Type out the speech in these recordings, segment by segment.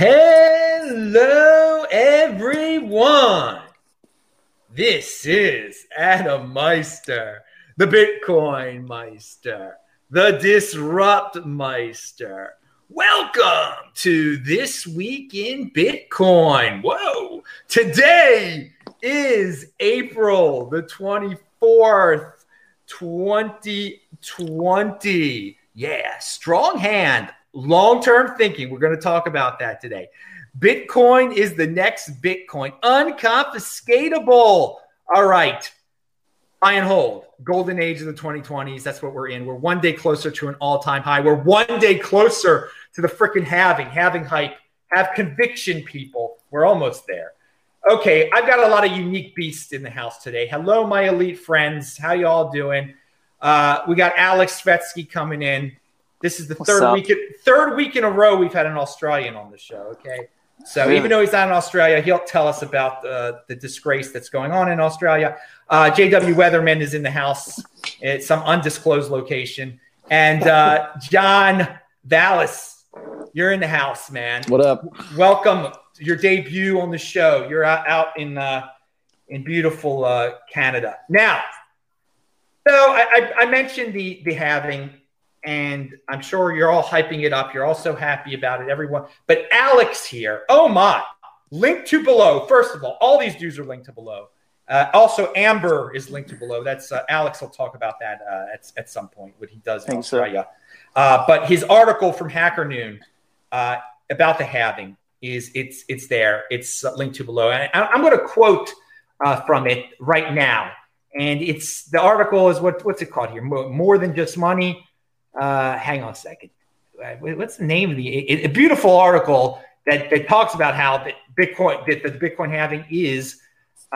Hello, everyone. This is Adam Meister, the Bitcoin Meister, the Disrupt Meister. Welcome to This Week in Bitcoin. Whoa. Today is April the 24th, 2020. Yeah, strong hand long term thinking. We're going to talk about that today. Bitcoin is the next Bitcoin, unconfiscatable. All right. Buy and hold. Golden age of the 2020s. That's what we're in. We're one day closer to an all time high. We're one day closer to the freaking halving, halving hype, have conviction, people. We're almost there. Okay, I've got a lot of unique beasts in the house today. Hello, my elite friends. How y'all doing? Uh, we got Aleks Svetski coming in. This is the What's third up? week third week in a row we've had an Australian on the show. Okay, so really? even though he's not in Australia, he'll tell us about the, the disgrace that's going on in Australia. Uh, JW Weatherman is in the house at some undisclosed location, and uh, John Vallis, you're in the house, man. What up? Welcome your debut on the show. You're out, out in uh, in beautiful uh, Canada now. So I, I, I mentioned the the halving and I'm sure you're all hyping it up. You're all so happy about it, everyone. But Aleks here, oh my, link to below. First of all, all these dudes are linked to below. Uh, also, Amber is linked to below. That's uh, Aleks will talk about that uh, at, at some point, what he does in Australia. So. Uh, but his article from Hacker Noon uh, about the halving is it's it's there. It's linked to below, and I, am going to quote uh, from it right now. And it's the article is what what's it called here? More, more than just money uh, hang on a second. Uh, what's the name of the a beautiful article that, that talks about how that Bitcoin that the Bitcoin halving is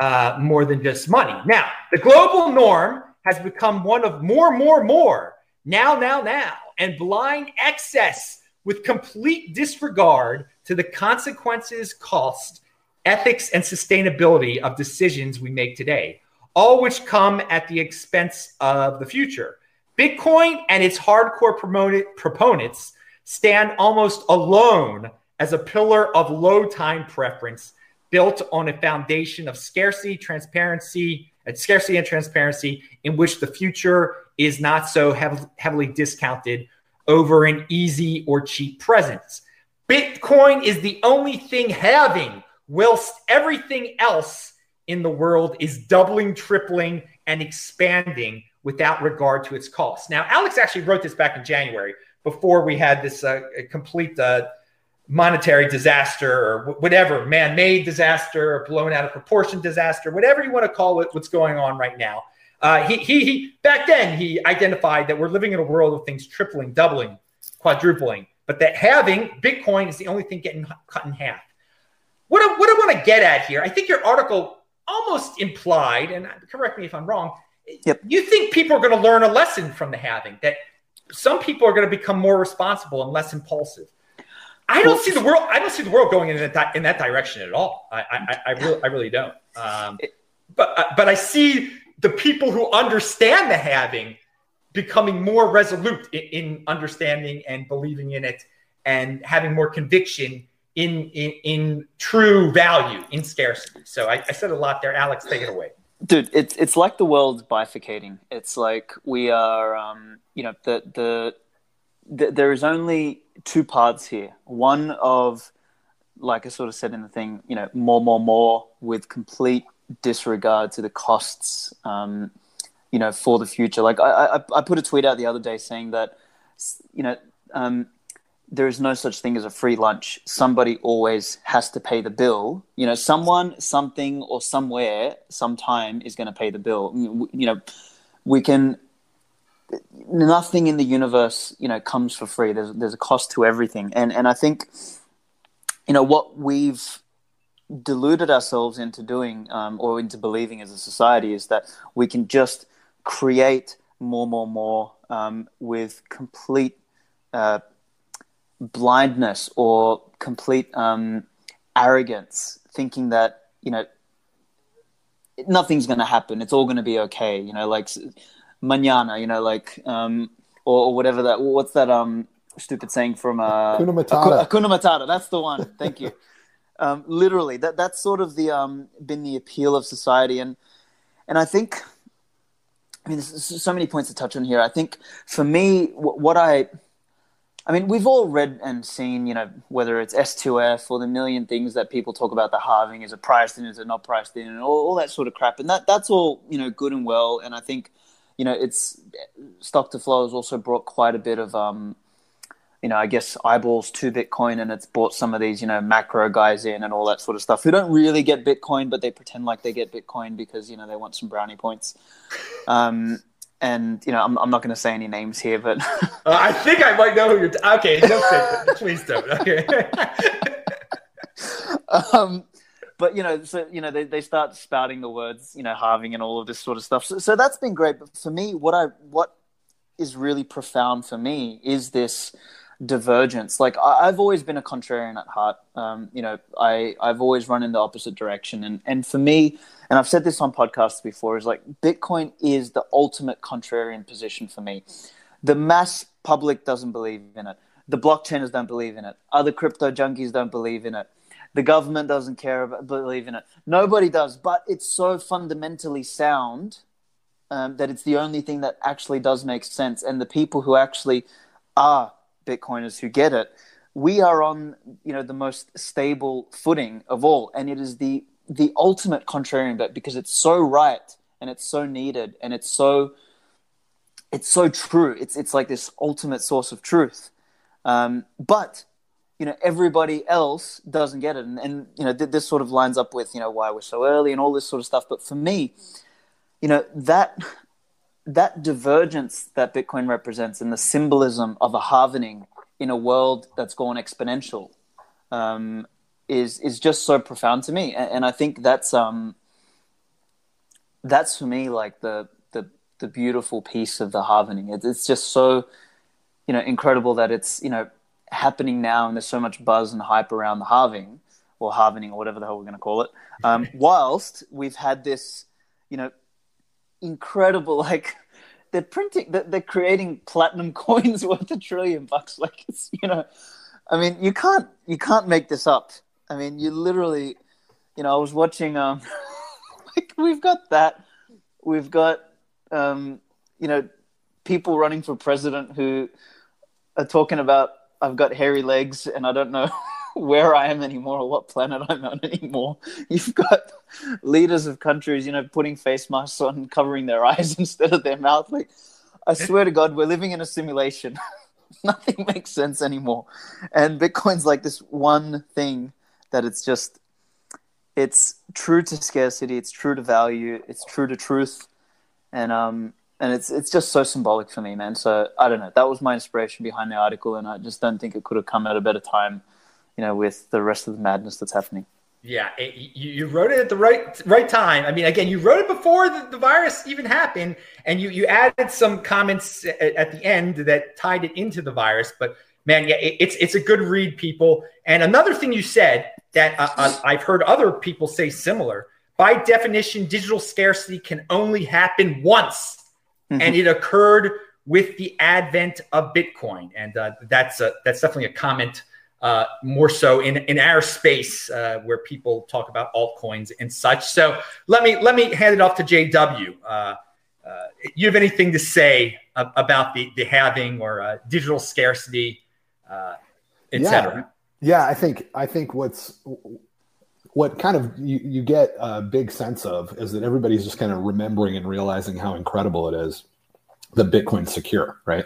uh, more than just money. Now, the global norm has become one of more, more, more, now, now, now, and blind excess with complete disregard to the consequences, cost, ethics, and sustainability of decisions we make today, all which come at the expense of the future. Bitcoin and its hardcore proponents stand almost alone as a pillar of low time preference built on a foundation of scarcity, transparency, and scarcity and transparency in which the future is not so hev- heavily discounted over an easy or cheap presence. Bitcoin is the only thing halving, whilst everything else in the world is doubling, tripling, and expanding without regard to its costs. Now, Aleks actually wrote this back in January before we had this uh, complete uh, monetary disaster or whatever, man made disaster or blown out of proportion disaster, whatever you want to call it, what's going on right now. Uh, he, he, he, back then, he identified that we're living in a world of things tripling, doubling, quadrupling, but that halving Bitcoin is the only thing getting cut in half. What I, what I want to get at here, I think your article almost implied, and correct me if I'm wrong, Yep. You think people are going to learn a lesson from the halving that some people are going to become more responsible and less impulsive. I don't see the world. I don't see the world going in that in that direction at all. I I, I really I really don't. Um, but uh, but I see the people who understand the halving becoming more resolute in, in understanding and believing in it and having more conviction in in, in true value in scarcity. So I, I said a lot there. Aleks, take it away dude it's it's like the world's bifurcating. It's like we are um you know the, the the there is only two paths here. One of like i sort of said in the thing you know more more more with complete disregard to the costs um you know for the future. Like i i, I put a tweet out the other day saying that you know um there is no such thing as a free lunch. Somebody always has to pay the bill. You know, someone, something, or somewhere, sometime is going to pay the bill. You know, we can. Nothing in the universe, you know, comes for free. There's there's a cost to everything, and and I think, you know, what we've deluded ourselves into doing um, or into believing as a society is that we can just create more, more, more um, with complete. Uh, blindness or complete um, arrogance, thinking that you know nothing's going to happen. It's all going to be okay. You know, like manana. You know, like um, or, or whatever that. What's that? Um, stupid saying from uh, Hakuna Matata. Hakuna Matata. That's the one. Thank you. um, literally, that that's sort of the um, been the appeal of society, and and I think, I mean, there's so many points to touch on here. I think for me, what I I mean, we've all read and seen, you know, whether it's S2F or the million things that people talk about the halving. Is it priced in? Is it not priced in? And all, all that sort of crap. And that that's all, you know, good and well. And I think, you know, it's stock to flow has also brought quite a bit of, um, you know, I guess eyeballs to Bitcoin, and it's brought some of these, you know, macro guys in and all that sort of stuff who don't really get Bitcoin, but they pretend like they get Bitcoin because you know they want some brownie points. Um, and you know, I'm, I'm not going to say any names here, but uh, I think I might know who you're. T- okay, don't Please don't. Okay. um, but you know, so you know, they, they start spouting the words, you know, halving and all of this sort of stuff. So, so that's been great. But for me, what I what is really profound for me is this divergence. Like I, have always been a contrarian at heart. Um, you know, I I've always run in the opposite direction, and and for me, and I've said this on podcasts before, is like Bitcoin is the ultimate contrarian position for me. The mass public doesn't believe in it. The blockchainers don't believe in it. Other crypto junkies don't believe in it. The government doesn't care about believe in it. Nobody does, but it's so fundamentally sound um, that it's the only thing that actually does make sense. And the people who actually are Bitcoiners who get it, we are on you know the most stable footing of all, and it is the the ultimate contrarian bet because it's so right and it's so needed and it's so it's so true. It's it's like this ultimate source of truth. Um, but you know everybody else doesn't get it, and, and you know th- this sort of lines up with you know why we're so early and all this sort of stuff. But for me, you know that that divergence that Bitcoin represents and the symbolism of a halvening in a world that's gone exponential um, is is just so profound to me, and, and I think that's um that's for me like the the the beautiful piece of the halvening. It, it's just so you know incredible that it's you know happening now, and there's so much buzz and hype around the halving or halvening or whatever the hell we're going to call it. Um, whilst we've had this, you know, incredible like they're printing they're creating platinum coins worth a trillion bucks like it's you know i mean you can't you can't make this up I mean, you literally, you know, I was watching. Um, like we've got that. We've got, um, you know, people running for president who are talking about I've got hairy legs and I don't know where I am anymore or what planet I'm on anymore. You've got leaders of countries, you know, putting face masks on, covering their eyes instead of their mouth. Like, I swear to God, we're living in a simulation. Nothing makes sense anymore. And Bitcoin's like this one thing that it's just it's true to scarcity, it's true to value, it's true to truth, and um and it's it's just so symbolic for me, man. So I don't know. That was my inspiration behind the article, and I just don't think it could have come at a better time, you know, with the rest of the madness that's happening. Yeah, it, you, you wrote it at the right right time. I mean, again, you wrote it before the, the virus even happened, and you you added some comments at, at the end that tied it into the virus. But man, yeah, it, it's it's a good read, people. And another thing you said that uh, uh, I've heard other people say similar. By definition, digital scarcity can only happen once, mm-hmm. and it occurred with the advent of Bitcoin. And uh, that's a, that's definitely a comment uh, more so in, in our space uh, where people talk about altcoins and such. So let me let me hand it off to JW. Uh, you have anything to say about the the halving or digital scarcity, uh, etc. Yeah, I think I think what's what kind of you, you get a big sense of is that everybody's just kind of remembering and realizing how incredible it is that Bitcoin secure, right?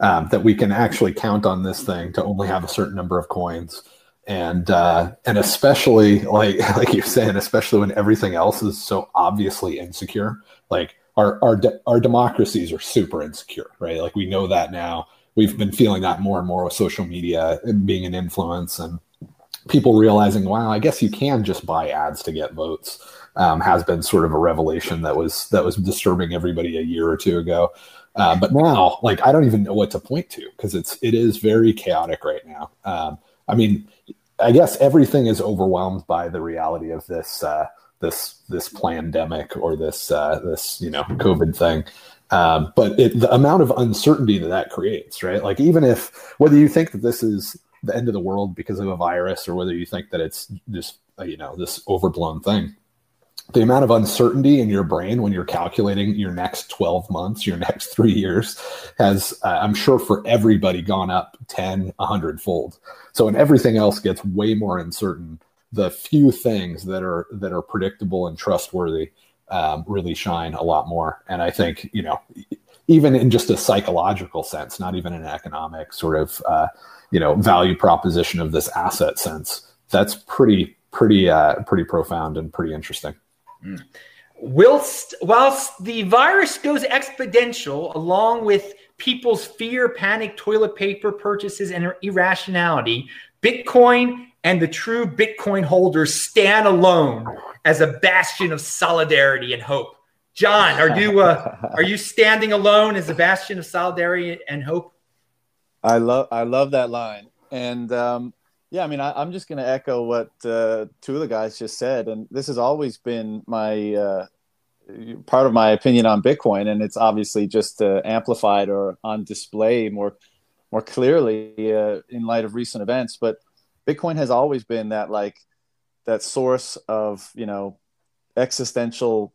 Um, that we can actually count on this thing to only have a certain number of coins, and uh, and especially like like you're saying, especially when everything else is so obviously insecure. Like our our de- our democracies are super insecure, right? Like we know that now we've been feeling that more and more with social media and being an influence and people realizing, wow, I guess you can just buy ads to get votes. Um, has been sort of a revelation that was that was disturbing everybody a year or two ago. Uh, but now, like, I don't even know what to point to because it's it is very chaotic right now. Um, I mean, I guess everything is overwhelmed by the reality of this uh, this this pandemic or this uh, this you know COVID thing. Um, but it, the amount of uncertainty that that creates, right? Like even if whether you think that this is the end of the world because of a virus or whether you think that it's just you know this overblown thing the amount of uncertainty in your brain when you're calculating your next 12 months your next three years has uh, i'm sure for everybody gone up 10 100 fold. So when everything else gets way more uncertain the few things that are that are predictable and trustworthy um, really shine a lot more. And i think you know even in just a psychological sense not even an economic sort of uh, you know value proposition of this asset sense that's pretty pretty uh, pretty profound and pretty interesting Mm. Whilst, whilst the virus goes exponential, along with people's fear, panic, toilet paper purchases, and irrationality, Bitcoin and the true Bitcoin holders stand alone as a bastion of solidarity and hope. John, are you uh, are you standing alone as a bastion of solidarity and hope? I love I love that line, and um, yeah, I mean, I, am just going to echo what uh, two of the guys just said, and this has always been my uh, part of my opinion on Bitcoin, and it's obviously just uh, amplified or on display more more clearly uh, in light of recent events. But Bitcoin has always been that like that source of you know existential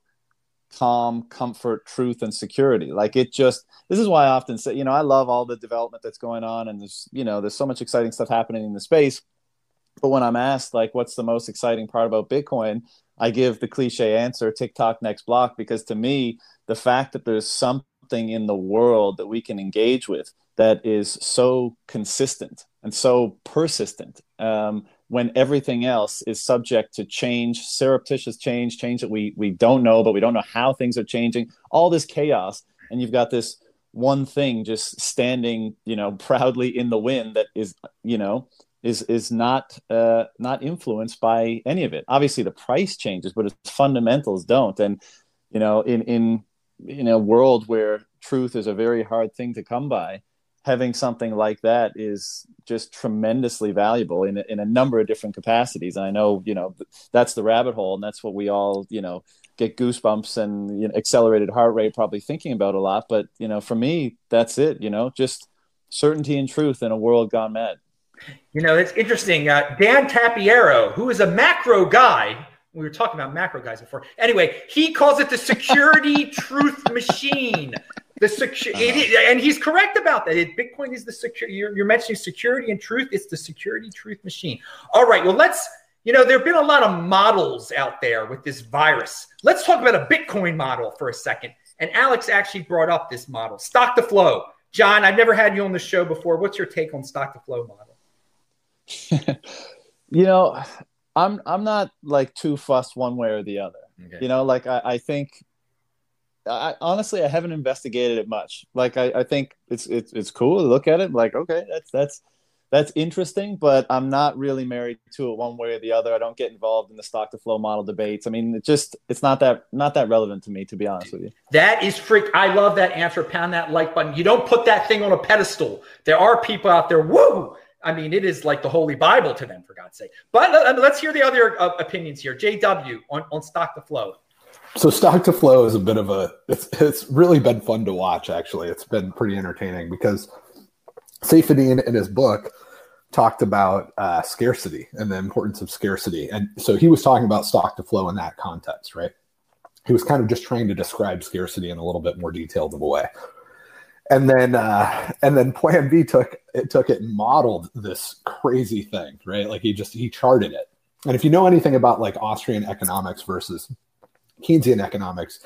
calm, comfort, truth, and security. Like it just this is why I often say, you know, I love all the development that's going on and there's, you know, there's so much exciting stuff happening in the space. But when I'm asked like what's the most exciting part about Bitcoin, I give the cliche answer tick tock next block because to me, the fact that there's something in the world that we can engage with that is so consistent and so persistent um, when everything else is subject to change, surreptitious change, change that we we don't know, but we don't know how things are changing. All this chaos, and you've got this one thing just standing, you know, proudly in the wind that is, you know, is is not uh, not influenced by any of it. Obviously, the price changes, but its fundamentals don't. And you know, in in in a world where truth is a very hard thing to come by, having something like that is just tremendously valuable in, in a number of different capacities. And I know, you know, that's the rabbit hole and that's what we all, you know, get goosebumps and you know, accelerated heart rate probably thinking about a lot. But, you know, for me, that's it, you know, just certainty and truth in a world gone mad. You know, it's interesting. Uh, Dan Tapiero, who is a macro guy, we were talking about macro guys before. Anyway, he calls it the security truth machine. The secure, uh-huh. and he's correct about that. It, Bitcoin is the secure. You're, you're mentioning security and truth. It's the security truth machine. All right. Well, let's. You know, there have been a lot of models out there with this virus. Let's talk about a Bitcoin model for a second. And Aleks actually brought up this model, stock to flow. John, I've never had you on the show before. What's your take on stock to flow model? you know, I'm I'm not like too fussed one way or the other. Okay. You know, like I, I think I, honestly, I haven't investigated it much. Like, I, I think it's, it's it's cool to look at it. Like, okay, that's that's that's interesting, but I'm not really married to it one way or the other. I don't get involved in the stock to flow model debates. I mean, it just it's not that not that relevant to me, to be honest with you. That is freak. I love that answer. Pound that like button. You don't put that thing on a pedestal. There are people out there. Woo! I mean, it is like the Holy Bible to them, for God's sake. But let's hear the other uh, opinions here. JW on, on stock to flow so stock to flow is a bit of a it's it's really been fun to watch actually. It's been pretty entertaining because Saifedean in his book talked about uh, scarcity and the importance of scarcity. And so he was talking about stock to flow in that context right? He was kind of just trying to describe scarcity in a little bit more detailed of a way. And then uh, and then plan b took it took it and modeled this crazy thing right? Like he just he charted it. And if you know anything about like austrian economics versus Keynesian economics,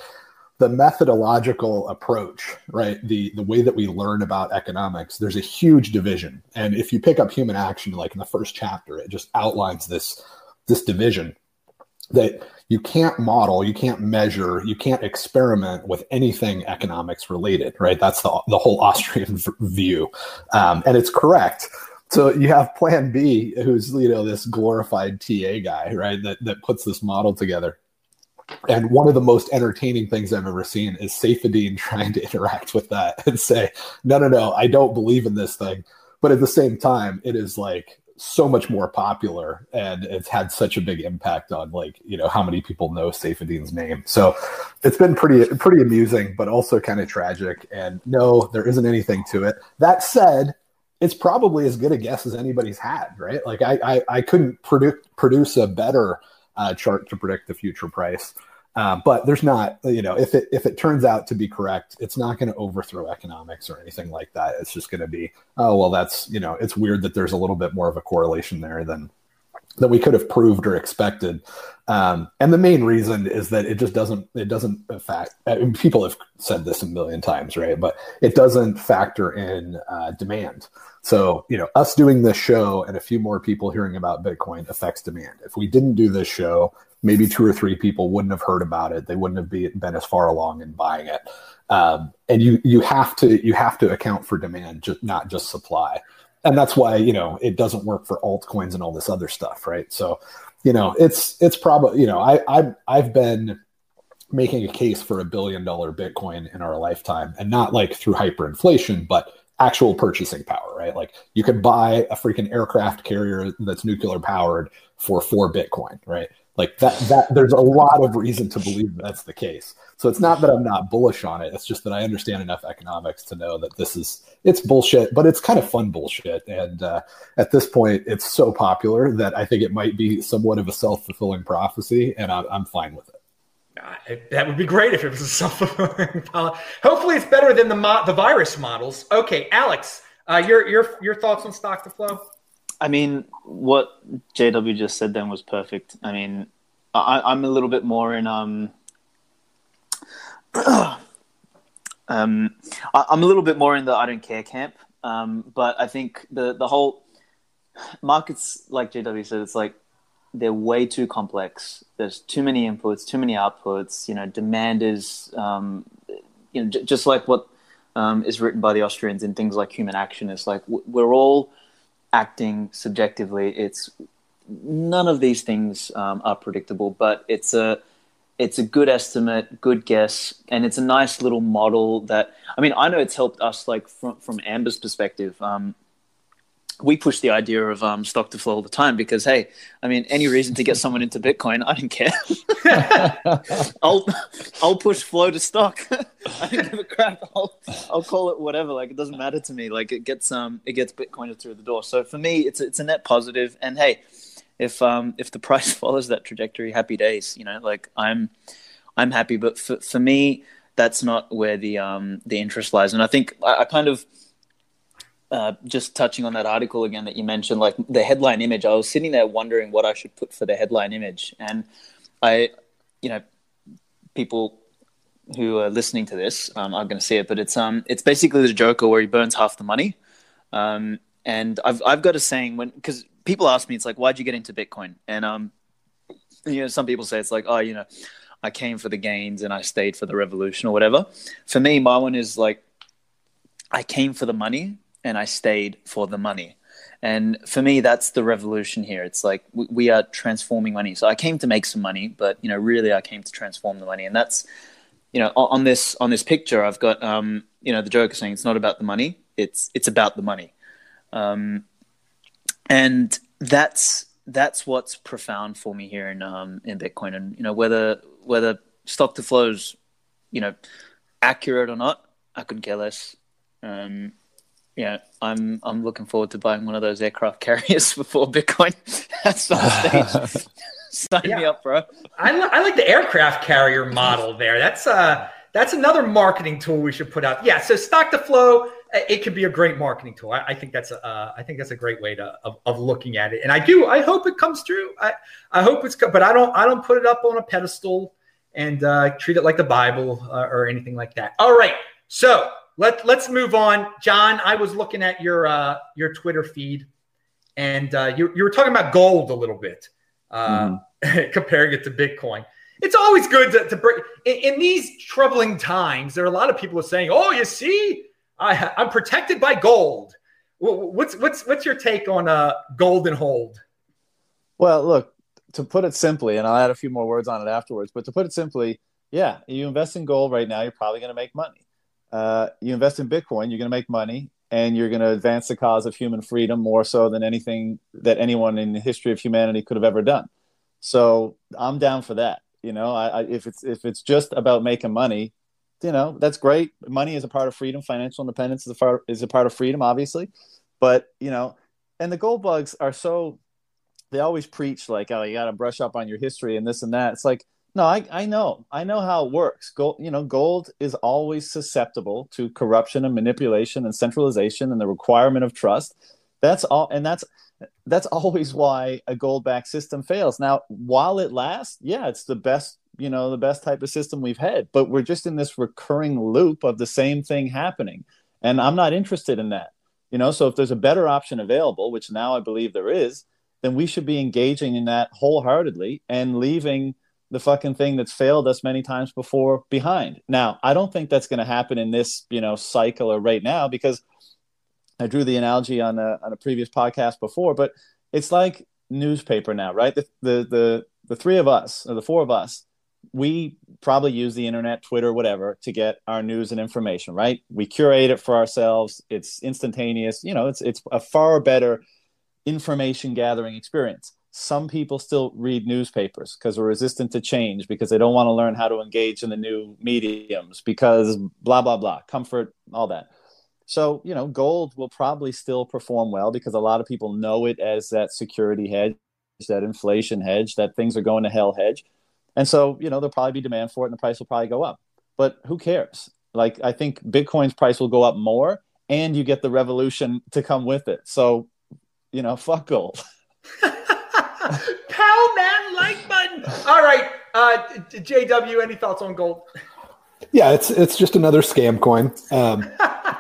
the methodological approach, right? The the way that we learn about economics, there's a huge division. And if you pick up human action, like in the first chapter, it just outlines this this division that you can't model, you can't measure, you can't experiment with anything economics related, right? That's the the whole Austrian v- view, um, and it's correct. So you have Plan B, who's you know this glorified TA guy, right? That that puts this model together and one of the most entertaining things I've ever seen is Saifedean trying to interact with that and say, no, no, no, I don't believe in this thing. But at the same time, it is like so much more popular and it's had such a big impact on like you know how many people know Saifedean's name. So it's been pretty pretty amusing, but also kind of tragic. And no, there isn't anything to it. That said, it's probably as good a guess as anybody's had, right? Like I I, I couldn't predict produce a better uh, chart to predict the future price. Uh, but there's not, you know, if it if it turns out to be correct, it's not going to overthrow economics or anything like that. It's just going to be, oh well, that's you know, it's weird that there's a little bit more of a correlation there than that we could have proved or expected. Um, and the main reason is that it just doesn't it doesn't affect. I mean, people have said this a million times, right? But it doesn't factor in uh, demand. So you know, us doing this show and a few more people hearing about Bitcoin affects demand. If we didn't do this show, maybe two or three people wouldn't have heard about it. They wouldn't have be, been as far along in buying it. Um, and you you have to you have to account for demand, just not just supply. And that's why you know it doesn't work for altcoins and all this other stuff, right? So, you know, it's it's probably you know I I I've been making a case for a billion dollar Bitcoin in our lifetime, and not like through hyperinflation, but actual purchasing power, right? Like you could buy a freaking aircraft carrier that's nuclear powered for four Bitcoin, right? Like that, that there's a lot of reason to believe that's the case. So it's not that I'm not bullish on it. It's just that I understand enough economics to know that this is it's bullshit, but it's kind of fun bullshit. And uh, at this point, it's so popular that I think it might be somewhat of a self fulfilling prophecy, and I'm, I'm fine with it. Uh, that would be great if it was a self fulfilling. Hopefully, it's better than the mo- the virus models. Okay, Aleks, uh, your your your thoughts on stock to flow? I mean, what JW just said then was perfect. I mean, I, am a little bit more in um, um, I, am a little bit more in the I don't care camp. Um, but I think the the whole markets, like JW said, it's like they're way too complex. There's too many inputs, too many outputs. You know, demand is, um, you know, j- just like what um, is written by the Austrians in things like human action. It's like we're all acting subjectively. It's none of these things um, are predictable, but it's a it's a good estimate, good guess, and it's a nice little model that I mean I know it's helped us like from from Amber's perspective. Um, we push the idea of um, stock to flow all the time because hey, I mean, any reason to get someone into Bitcoin, I don't care. I'll I'll push flow to stock. I don't give a crap. I'll I'll call it whatever. Like it doesn't matter to me. Like it gets um it gets Bitcoin through the door. So for me, it's it's a net positive. And hey, if um if the price follows that trajectory, happy days. You know, like I'm I'm happy. But for for me, that's not where the um the interest lies. And I think I, I kind of uh, just touching on that article again that you mentioned, like the headline image, I was sitting there wondering what I should put for the headline image, and I, you know, people who are listening to this um, are going to see it, but it's um, it's basically the Joker where he burns half the money, um, and I've I've got a saying when because people ask me, it's like, why'd you get into Bitcoin? And um, you know, some people say it's like, oh, you know, I came for the gains and I stayed for the revolution or whatever. For me, my one is like, I came for the money and I stayed for the money. And for me, that's the revolution here. It's like we, are transforming money. So I came to make some money, but you know, really, I came to transform the money. And that's, you know, on, this on this picture, I've got, um, you know, the Joker saying it's not about the money. It's it's about the money, um, and that's that's what's profound for me here in um, in Bitcoin. And you know, whether whether stock to flows, you know, accurate or not, I couldn't care less. Um, yeah, I'm I'm looking forward to buying one of those aircraft carriers before Bitcoin at some stage. Sign yeah. me up, bro. I, li- I like the aircraft carrier model there. That's uh that's another marketing tool we should put out. Yeah, so stock to flow, it could be a great marketing tool. I, I think that's a uh, I think that's a great way to of, of, looking at it. And I do I hope it comes true. I I hope it's but I don't I don't put it up on a pedestal and uh, treat it like the Bible uh, or anything like that. All right, so let let's move on, John. I was looking at your uh, your Twitter feed, and uh, you you were talking about gold a little bit, uh, mm. comparing it to Bitcoin. It's always good to, to bring in, in, these troubling times. There are a lot of people are saying, "Oh, you see, I, I'm protected by gold." What's what's what's your take on uh, gold and hold? Well, look, to put it simply, and I'll add a few more words on it afterwards. But to put it simply, yeah, you invest in gold right now, you're probably going to make money uh, you invest in Bitcoin, you're going to make money. and you're going to advance the cause of human freedom more so than anything that anyone in the history of humanity could have ever done. So I'm down for that. You know, I, I, if it's if it's just about making money, you know, that's great. Money is a part of freedom. Financial independence is a part is a part of freedom, obviously. But you know, and the gold bugs are so they always preach like, oh, you got to brush up on your history and this and that. It's like, no, I, I know, I know how it works. Gold, you know, gold is always susceptible to corruption and manipulation and centralization and the requirement of trust. That's all, and that's that's always why a gold-backed system fails. Now, while it lasts, yeah, it's the best, you know, the best type of system we've had, but we're just in this recurring loop of the same thing happening, and I'm not interested in that. You know, so if there's a better option available, which now I believe there is, then we should be engaging in that wholeheartedly and leaving the fucking thing that's failed us many times before behind. Now, I don't think that's going to happen in this, you know, cycle or right now because I drew the analogy on a on a previous podcast before, but it's like newspaper now, right? The the the, the three of us or the four of us, we probably use the internet, Twitter, whatever, to get our news and information, right? We curate it for ourselves. It's instantaneous. You know, it's it's a far better information gathering experience. Some people still read newspapers because they're resistant to change, because they don't want to learn how to engage in the new mediums, because blah, blah, blah, comfort, all that. So, you know, gold will probably still perform well because a lot of people know it as that security hedge, that inflation hedge, that things are going to hell hedge. And so, you know, there'll probably be demand for it and the price will probably go up. But who cares? Like, I think Bitcoin's price will go up more and you get the revolution to come with it. So you know, fuck gold. Pow man like button. All right, uh, JW, any thoughts on gold? Yeah, it's it's just another scam coin. Um,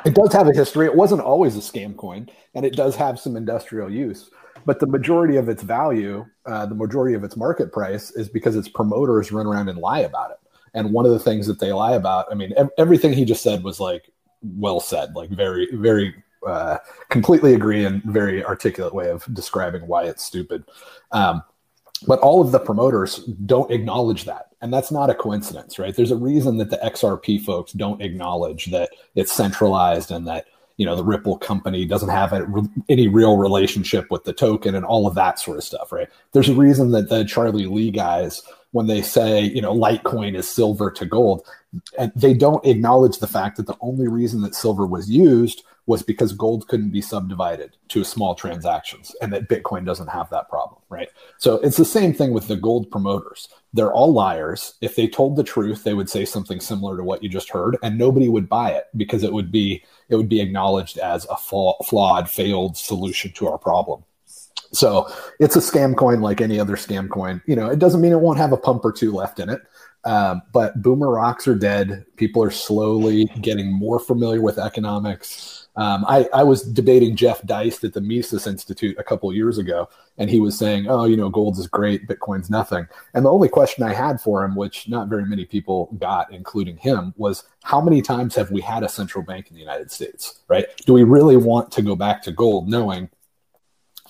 it does have a history. It wasn't always a scam coin, and it does have some industrial use. But the majority of its value, uh, the majority of its market price, is because its promoters run around and lie about it. And one of the things that they lie about, I mean, ev- everything he just said was like well said, like very, very uh, completely agree and very articulate way of describing why it's stupid. Um, but all of the promoters don't acknowledge that. And that's not a coincidence, right? There's a reason that the XRP folks don't acknowledge that it's centralized and that you know the Ripple company doesn't have a, any real relationship with the token and all of that sort of stuff, right? There's a reason that the Charlie Lee guys, when they say you know Litecoin is silver to gold, and they don't acknowledge the fact that the only reason that silver was used was because gold couldn't be subdivided to small transactions and that Bitcoin doesn't have that problem, right? So it's the same thing with the gold promoters. They're all liars. If they told the truth, they would say something similar to what you just heard and nobody would buy it because it would be it would be acknowledged as a flawed, failed solution to our problem. So it's a scam coin like any other scam coin. You know, it doesn't mean it won't have a pump or two left in it. Um, but boomer rocks are dead. People are slowly getting more familiar with economics um, I, I was debating Jeff Deist at the Mises Institute a couple years ago, and he was saying, "Oh, you know, gold is great, Bitcoin's nothing." And the only question I had for him, which not very many people got, including him, was, "How many times have we had a central bank in the United States? Right? Do we really want to go back to gold, knowing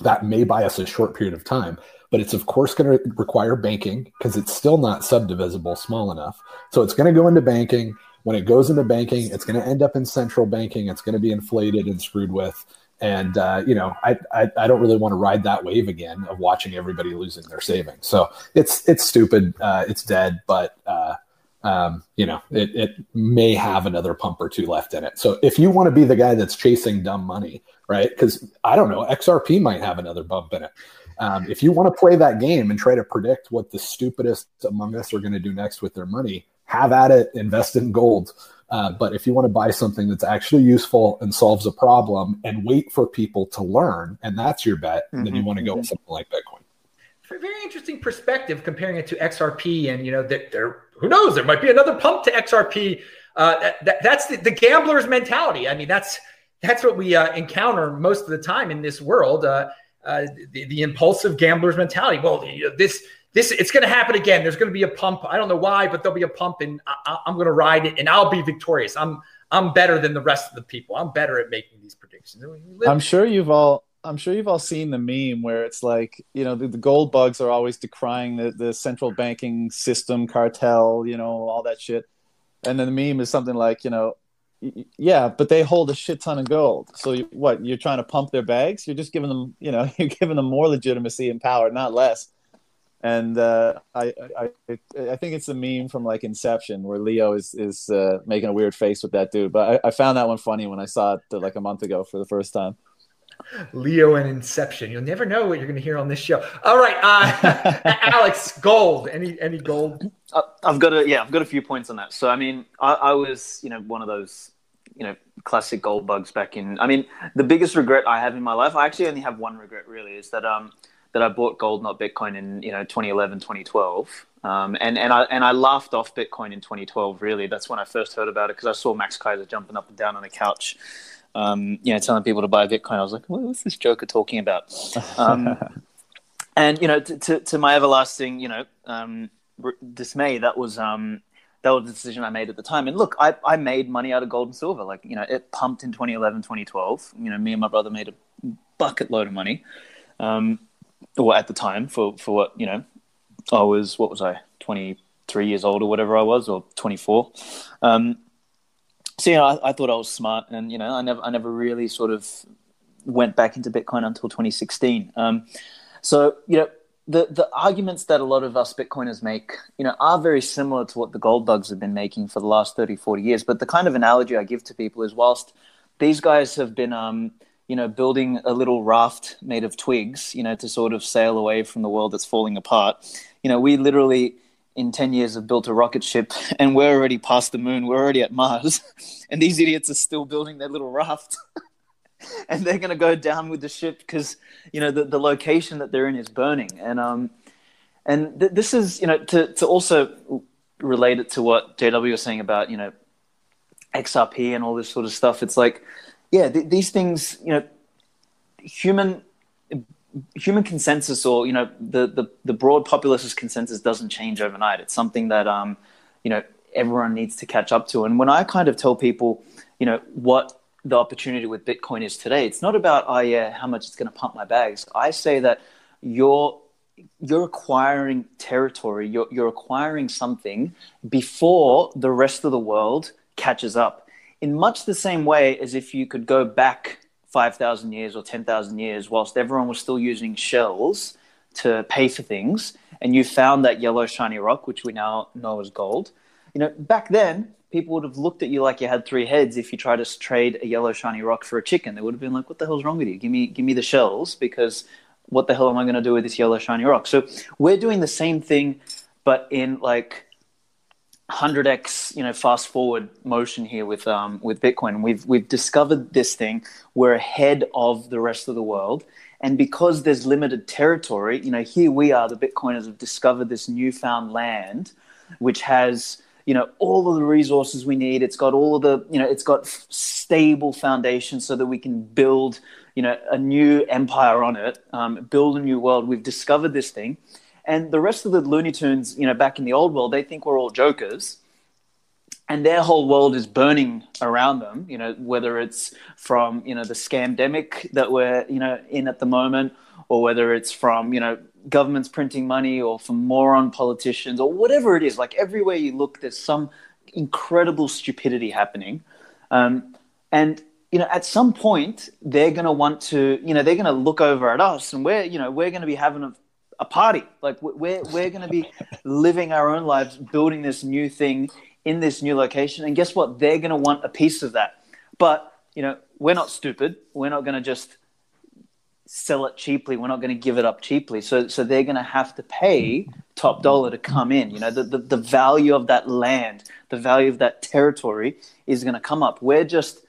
that may buy us a short period of time?" But it's of course going to require banking because it's still not subdivisible small enough. So it's going to go into banking when it goes into banking, it's going to end up in central banking. It's going to be inflated and screwed with. And uh, you know, I, I, I don't really want to ride that wave again of watching everybody losing their savings. So it's it's stupid. Uh, it's dead. But uh, um, you know, it, it may have another pump or two left in it. So if you want to be the guy that's chasing dumb money, right? Because I don't know, XRP might have another bump in it. Um, if you want to play that game and try to predict what the stupidest among us are going to do next with their money, have at it, invest in gold. Uh, but if you want to buy something that's actually useful and solves a problem and wait for people to learn, and that's your bet, mm-hmm. then you mm-hmm. want to go mm-hmm. with something like Bitcoin. Very interesting perspective comparing it to XRP, and you know that there, who knows, there might be another pump to XRP. Uh, that, that, that's the, the gambler's mentality. I mean, that's that's what we uh, encounter most of the time in this world. Uh, uh, the, the, impulsive gambler's mentality. Well, you know, this this it's going to happen again. There's going to be a pump. I don't know why, but there'll be a pump, and I, am going to ride it, and I'll be victorious. I'm I'm better than the rest of the people. I'm better at making these predictions. I'm sure you've all I'm sure you've all seen the meme where it's like you know the, the gold bugs are always decrying the, the central banking system cartel, you know all that shit, and then the meme is something like you know yeah, but they hold a shit ton of gold. So you, what? You're trying to pump their bags? You're just giving them, you know, you're giving them more legitimacy and power, not less. And uh, I, I, I think it's a meme from like Inception where Leo is is uh, making a weird face with that dude. But I, I found that one funny when I saw it uh, like a month ago for the first time. Leo and Inception. You'll never know what you're going to hear on this show. All right, uh, Aleks, gold. Any any gold? I've got a yeah, I've got a few points on that. So I mean, I, I was you know one of those you know classic gold bugs back in. I mean, the biggest regret I have in my life, I actually only have one regret really, is that um that I bought gold, not Bitcoin, in you know 2011, 2012. Um, and and I and I laughed off Bitcoin in 2012. Really, that's when I first heard about it because I saw Max Keiser jumping up and down on a couch um, you know, telling people to buy Bitcoin. I was like, what's this joker talking about? Um, and you know, to, to, to, my everlasting, you know, um, dismay, that was um, that was the decision I made at the time. And look, I, I made money out of gold and silver. Like, you know, it pumped in 2011, 2012. You know, me and my brother made a bucket load of money. Um, or at the time for, for what, you know, I was, what was I, 23 years old or whatever I was, or 24. Um, so know, I, I, thought I was smart, and you know, I never, I never really sort of went back into Bitcoin until 2016. Um, so you know, the the arguments that a lot of us Bitcoiners make, you know, are very similar to what the gold bugs have been making for the last 30, 40 years. But the kind of analogy I give to people is, whilst these guys have been, um, you know, building a little raft made of twigs, you know, to sort of sail away from the world that's falling apart. You know, we literally in 10 years have built a rocket ship and we're already past the moon. We're already at mars. And these idiots are still building their little raft. And they're going to go down with the ship because you know the, the location that they're in is burning. And um and th- this is you know to, to also relate it to what jw was saying about you know xrp and all this sort of stuff. It's like yeah th- these things you know human human consensus or you know the, the the broad populist consensus doesn't change overnight. It's something that um you know everyone needs to catch up to. And when i kind of tell people you know what the opportunity with bitcoin is today it's not about oh yeah how much it's going to pump my bags. I say that you're you're acquiring territory you're, you're acquiring something before the rest of the world catches up in much the same way as if you could go back 5,000 years or 10,000 years, whilst everyone was still using shells to pay for things, and you found that yellow shiny rock, which we now know as gold, you know, back then, people would have looked at you like you had three heads if you tried to trade a yellow shiny rock for a chicken. They would have been like, "What the hell's wrong with you? Give me, give me the shells because what the hell am I going to do with this yellow shiny rock?" So we're doing the same thing, but in like 100x you know fast forward motion here with um, with bitcoin. We've we've discovered this thing. We're ahead of the rest of the world. And because there's limited territory you know here we are the bitcoiners have discovered this newfound land which has you know all of the resources we need. It's got all of the you know it's got stable foundation so that we can build you know a new empire on it um, build a new world. We've discovered this thing and the rest of the Looney Tunes, you know, back in the old world, they think we're all jokers. And their whole world is burning around them, you know, whether it's from, you know, the scamdemic that we're, you know, in at the moment, or whether it's from, you know, governments printing money or from moron politicians or whatever it is. Like everywhere you look, there's some incredible stupidity happening. Um, and you know, at some point, they're going to want to, you know, they're going to look over at us, and we're, you know, we're going to be having a a party. Like we're we're going to be living our own lives, building this new thing in this new location, and guess what? They're going to want a piece of that. But you know, we're not stupid. We're not going to just sell it cheaply. We're not going to give it up cheaply. So so they're going to have to pay top dollar to come in. You know, the, the the value of that land, the value of that territory is going to come up. We're just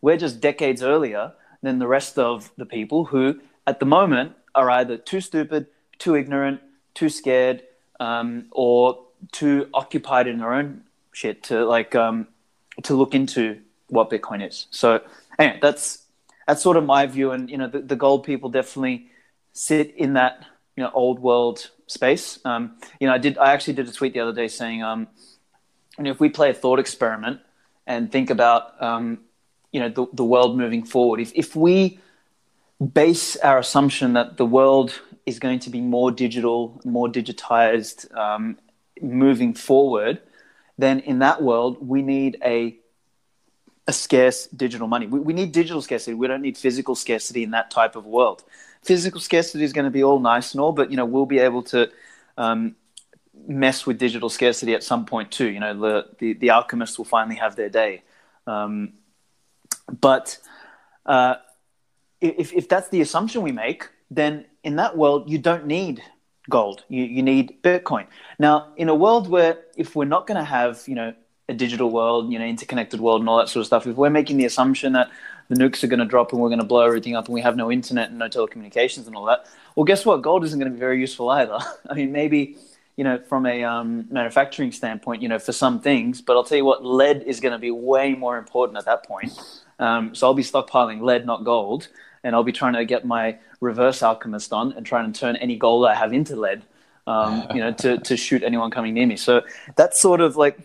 we're just decades earlier than the rest of the people who at the moment are either too stupid too ignorant, too scared, um, or too occupied in their own shit to like um, to look into what Bitcoin is. So anyway, that's that's sort of my view, and you know the, the gold people definitely sit in that you know old world space. Um, you know, I did I actually did a tweet the other day saying, um, you know, if we play a thought experiment and think about um, you know the, the world moving forward, if if we base our assumption that the world is going to be more digital, more digitized um, moving forward, then in that world, we need a a scarce digital money. We, we need digital scarcity. We don't need physical scarcity in that type of world. Physical scarcity is going to be all nice and all, but you know we'll be able to um, mess with digital scarcity at some point too. You know the the, the alchemists will finally have their day. Um, but uh, if if that's the assumption we make, then in that world you don't need gold. You you need Bitcoin. Now in a world where if we're not going to have you know a digital world, you know, interconnected world, and all that sort of stuff. If we're making the assumption that the nukes are going to drop and we're going to blow everything up and we have no internet and no telecommunications and all that, well, guess what? Gold isn't going to be very useful either. I mean, maybe you know, from a um, manufacturing standpoint, you know, for some things, but I'll tell you what, lead is going to be way more important at that point. Um, so I'll be stockpiling lead, not gold, and I'll be trying to get my reverse alchemist on and trying to turn any gold I have into lead um, you know, to, to shoot anyone coming near me. So that's sort of like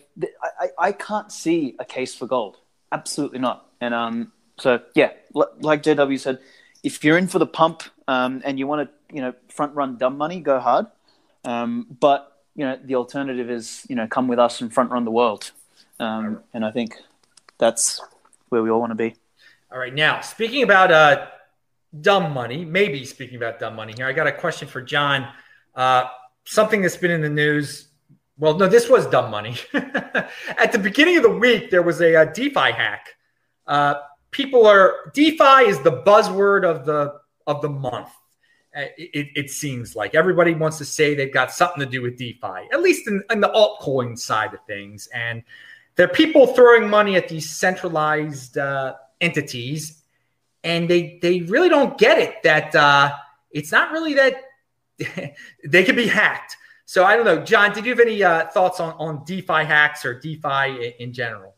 I, I can't see a case for gold. Absolutely not. And um, so yeah, like JW said, if you're in for the pump um, and you want to, you know, front run dumb money, go hard. Um, but you know, the alternative is you know, come with us and front run the world. Um, and I think that's where we all want to be. All right. Now, speaking about uh, dumb money, maybe speaking about dumb money here, I got a question for John. Uh, something that's been in the news. Well, no, this was dumb money. At the beginning of the week, there was a, a DeFi hack. Uh, people are DeFi is the buzzword of the of the month. Uh, it, it, seems like everybody wants to say they've got something to do with DeFi, at least in, in the altcoin side of things. And there are people throwing money at these centralized uh, entities, and they they really don't get it that uh, it's not really that they can be hacked. So I don't know, John. Did you have any uh, thoughts on on DeFi hacks or DeFi in general?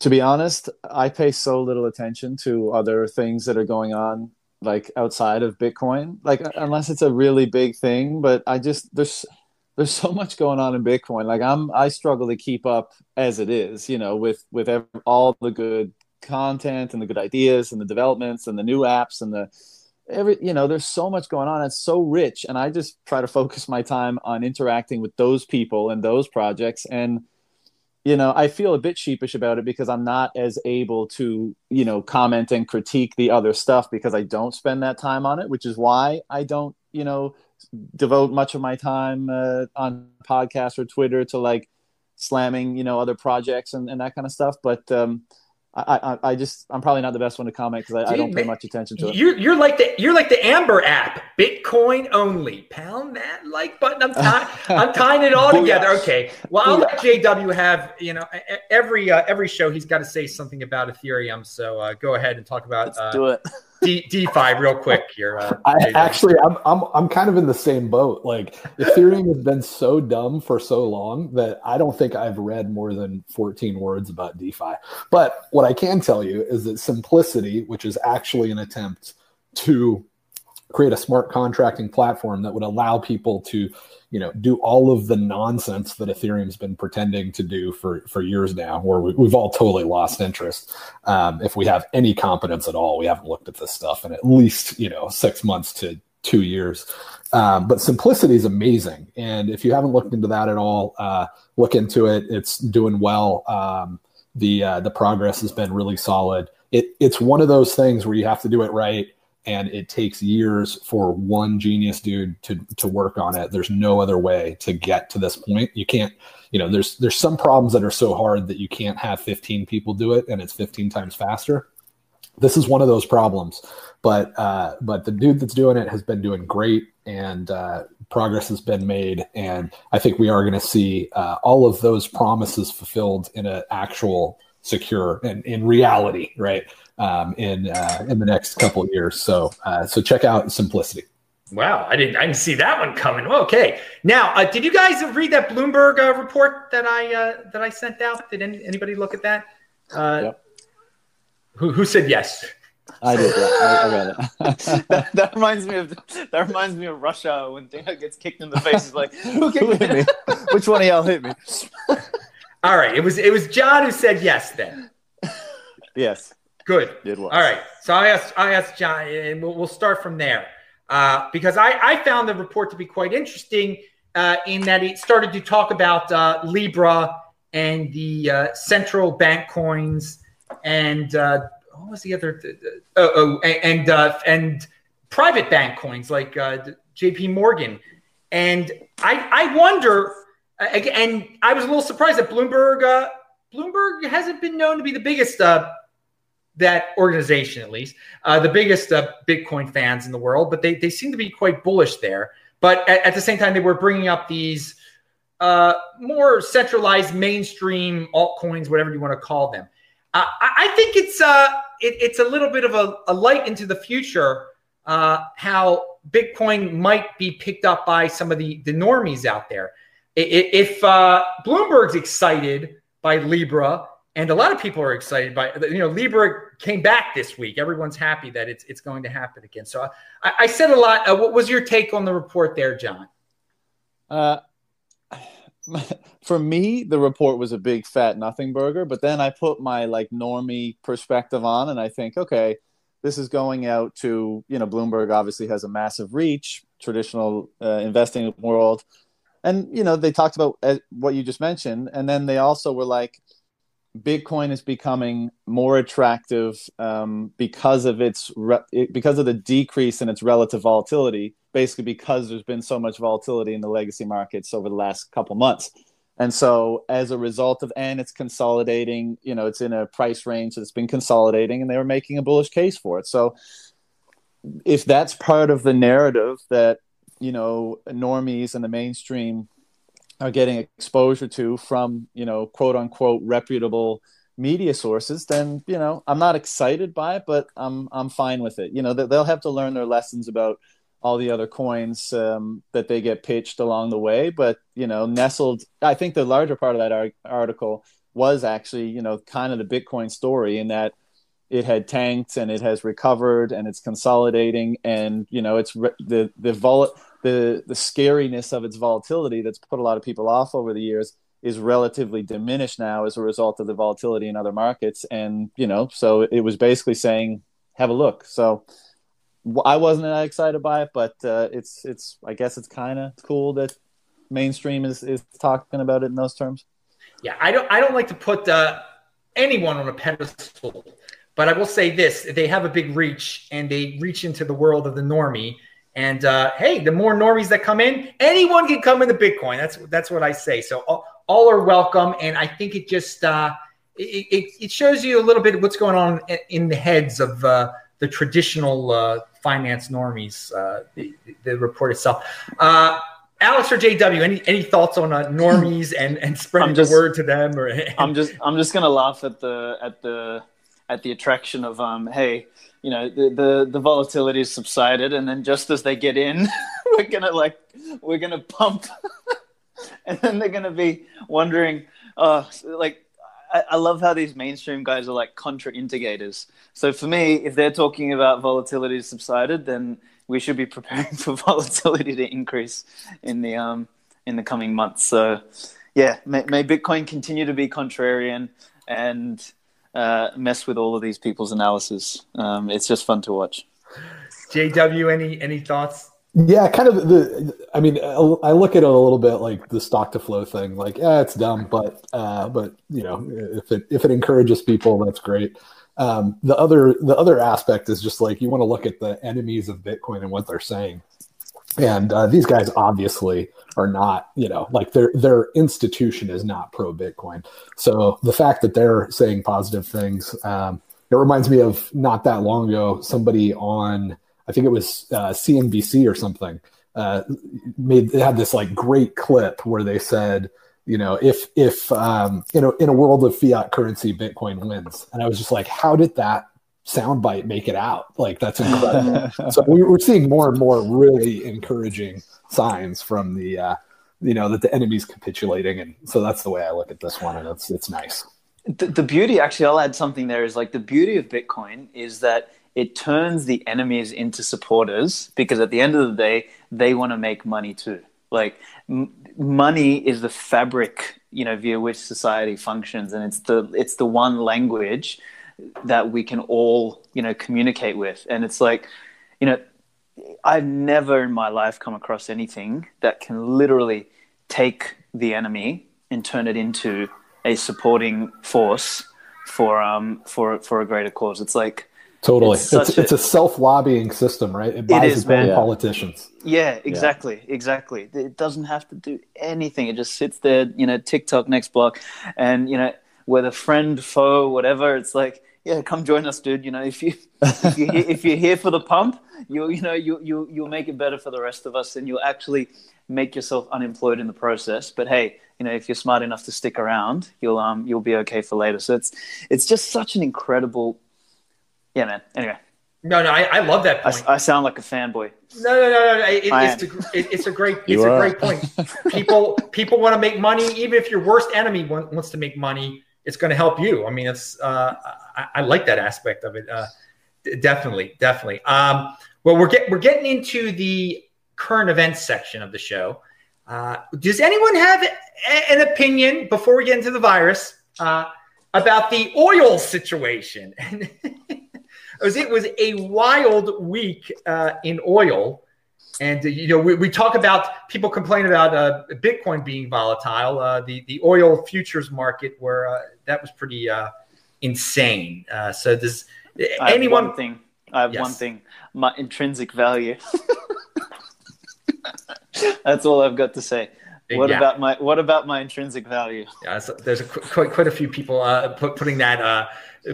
To be honest, I pay so little attention to other things that are going on, like outside of Bitcoin. Like unless it's a really big thing, but I just there's there's so much going on in Bitcoin. Like I'm I struggle to keep up as it is, you know, with with every, all the good content and the good ideas and the developments and the new apps and the every you know there's so much going on. It's so rich. And i just try to focus my time on interacting with those people and those projects. And you know i feel a bit sheepish about it because i'm not as able to you know comment and critique the other stuff because i don't spend that time on it which is why i don't you know devote much of my time uh, on podcasts or twitter to like slamming you know other projects and, and that kind of stuff. But um I, I, I just I'm probably not the best one to comment because I, I, don't pay much attention to it. You're, you're like the you're like the Amber app, Bitcoin only. Pound that like button. I'm tying I'm tying it all together. Okay. Well, I'll let JW have you know every uh, every show he's got to say something about Ethereum. So uh, go ahead and talk about. Let's uh, do it. D- DeFi real quick here. Uh, I actually, I'm, I'm, I'm kind of in the same boat. Like Ethereum has been so dumb for so long that I don't think I've read more than 14 words about DeFi. But what I can tell you is that simplicity, which is actually an attempt to create a smart contracting platform that would allow people to you know do all of the nonsense that ethereum's been pretending to do for for years now where we, have all totally lost interest. Um, if we have any competence at all we haven't looked at this stuff in at least you know six months to two years. Um, but simplicity is amazing. And if you haven't looked into that at all uh, look into it. It's doing well. Um, the uh, the progress has been really solid. It, it's one of those things where you have to do it right and it takes years for one genius dude to to work on it. There's no other way to get to this point. You can't you know there's there's some problems that are so hard that you can't have 15 people do it and it's 15 times faster. This is one of those problems but uh, but the dude that's doing it has been doing great and uh, progress has been made. And i think we are going to see uh, all of those promises fulfilled in an actual secure and in reality right um, in uh, in the next couple of years. So uh, so check out Simplicity. Wow, I didn't I didn't see that one coming. Okay, now uh, did you guys read that Bloomberg uh, report that I uh, that I sent out? Did any, anybody look at that? Uh, yep. Who who said yes? I did. Yeah, I, I read it. that, that, reminds me of that reminds me of Russia when Dana gets kicked in the face. He's like, who, who hit me? Which one of y'all hit me? All right, it was it was John who said yes. Then. Yes. Good. Did well. All right. So I asked, I asked John, and we'll, we'll start from there uh, because I, I found the report to be quite interesting uh, in that it started to talk about uh, Libra and the uh, central bank coins and uh, what was the other? Oh, oh and uh, and private bank coins like uh, J.P. Morgan, and I I wonder. And I was a little surprised that Bloomberg uh, Bloomberg hasn't been known to be the biggest uh, that organization at least uh, the biggest uh, Bitcoin fans in the world, but they they seem to be quite bullish there. But at, at the same time, they were bringing up these uh, more centralized mainstream altcoins, whatever you want to call them. Uh, I, I, think it's uh, it, it's a little bit of a, a light into the future uh, how Bitcoin might be picked up by some of the, the normies out there. If uh, Bloomberg's excited by Libra, and a lot of people are excited by you know Libra came back this week. Everyone's happy that it's it's going to happen again. So I, I said a lot. Uh, what was your take on the report there, John? Uh, for me, the report was a big fat nothing burger. But then I put my like normie perspective on, and I think, okay, this is going out to you know Bloomberg. Obviously, has a massive reach, traditional uh, investing world, and you know they talked about uh, what you just mentioned, and then they also were like. Bitcoin is becoming more attractive um, because of its re- because of the decrease in its relative volatility basically because there's been so much volatility in the legacy markets over the last couple months. And so as a result of and it's consolidating, you know, it's in a price range that's been consolidating and they were making a bullish case for it. So if that's part of the narrative that, you know, normies and the mainstream are getting exposure to from, you know, quote unquote reputable media sources, then, you know, I'm not excited by it, but I'm I'm fine with it. You know, they'll have to learn their lessons about all the other coins um, that they get pitched along the way. But you know, nestled, I think the larger part of that ar- article was actually you know kind of the Bitcoin story in that it had tanked and it has recovered and it's consolidating and you know it's re- the the vol the the scariness of its volatility that's put a lot of people off over the years is relatively diminished now as a result of the volatility in other markets and you know so it was basically saying have a look so I wasn't that excited by it, but uh, it's it's I guess it's kind of cool that mainstream is is talking about it in those terms. Yeah, I don't I don't like to put uh, anyone on a pedestal, but I will say this: they have a big reach and they reach into the world of the normie. And uh, hey, the more normies that come in, anyone can come into Bitcoin. That's that's what I say. So all, all are welcome, and I think it just uh, it, it, it shows you a little bit of what's going on in the heads of uh, the traditional uh, finance normies, uh, the, the, report itself. Uh, Aleks or JW, any any thoughts on uh, normies and and spreading just, the word to them? Or I'm just I'm just gonna laugh at the at the at the attraction of um hey you know the the, the volatility subsided and then just as they get in we're gonna like we're gonna pump and then they're gonna be wondering oh like I, I love how these mainstream guys are like contra-indigators. So for me, if they're talking about volatility subsided, then we should be preparing for volatility to increase in the um in the coming months. So yeah, may, may Bitcoin continue to be contrarian and uh, mess with all of these people's analysis. Um, it's just fun to watch. JW, any any thoughts? Yeah, kind of the. I mean, I look at it a little bit like the stock to flow thing. Like, yeah, it's dumb, but uh, but you know, if it if it encourages people, that's great. Um, the other the other aspect is just like you want to look at the enemies of Bitcoin and what they're saying, and uh, these guys obviously are not. You know, like their their institution is not pro Bitcoin. So the fact that they're saying positive things, um, it reminds me of not that long ago somebody on I think it was uh, CNBC or something, uh, made they had this like great clip where they said, you know, if if um, you know in a world of fiat currency, Bitcoin wins, and I was just like, how did that soundbite make it out? Like that's incredible. so we, are seeing more and more really encouraging signs from the. Uh, you know that the enemy's capitulating and so that's the way i look at this one and it's it's nice the, the beauty actually i'll add something there is like the beauty of bitcoin is that it turns the enemies into supporters because at the end of the day they want to make money too like m- money is the fabric you know via which society functions and it's the it's the one language that we can all you know communicate with and it's like you know i've never in my life come across anything that can literally take the enemy and turn it into a supporting force for um for for a greater cause. It's like Totally. It's It's, such it's, a- a, self lobbying system, right? It buys is, its own politicians. Yeah, exactly, exactly. It doesn't have to do anything. It just sits there, you know, tick tock next block, and you know, whether friend, foe, whatever. It's like, yeah, come join us, dude. You know, if you if you if you're here for the pump, you you know you you you'll make it better for the rest of us, and you'll actually make yourself unemployed in the process. But hey, you know, if you're smart enough to stick around, you'll um you'll be okay for later. So it's it's just such an incredible, yeah, man. Anyway, No, no, I, I love that I, point. I sound like a fanboy. No, no, no, no. It, it's, a, it, it's a great, it's a great point. People, people want to make money. Even if your worst enemy wa- wants to make money, it's going to help you. I mean, it's. Uh, I, I like that aspect of it. Uh, definitely, definitely. Um, well, we're get, we're getting into the current events section of the show. Uh, does anyone have a, an opinion before we get into the virus uh, about the oil situation? it was it was a wild week uh, in oil, and uh, you know we, we talk about people complain about uh, Bitcoin being volatile. Uh, the the oil futures market where uh, that was pretty uh, insane. Uh, so does I have anyone? one thing. I have Yes. one thing. My intrinsic value. That's all I've got to say. What Yeah. about my What about my intrinsic value? Yeah, so there's a, quite quite a few people uh, put, putting that uh,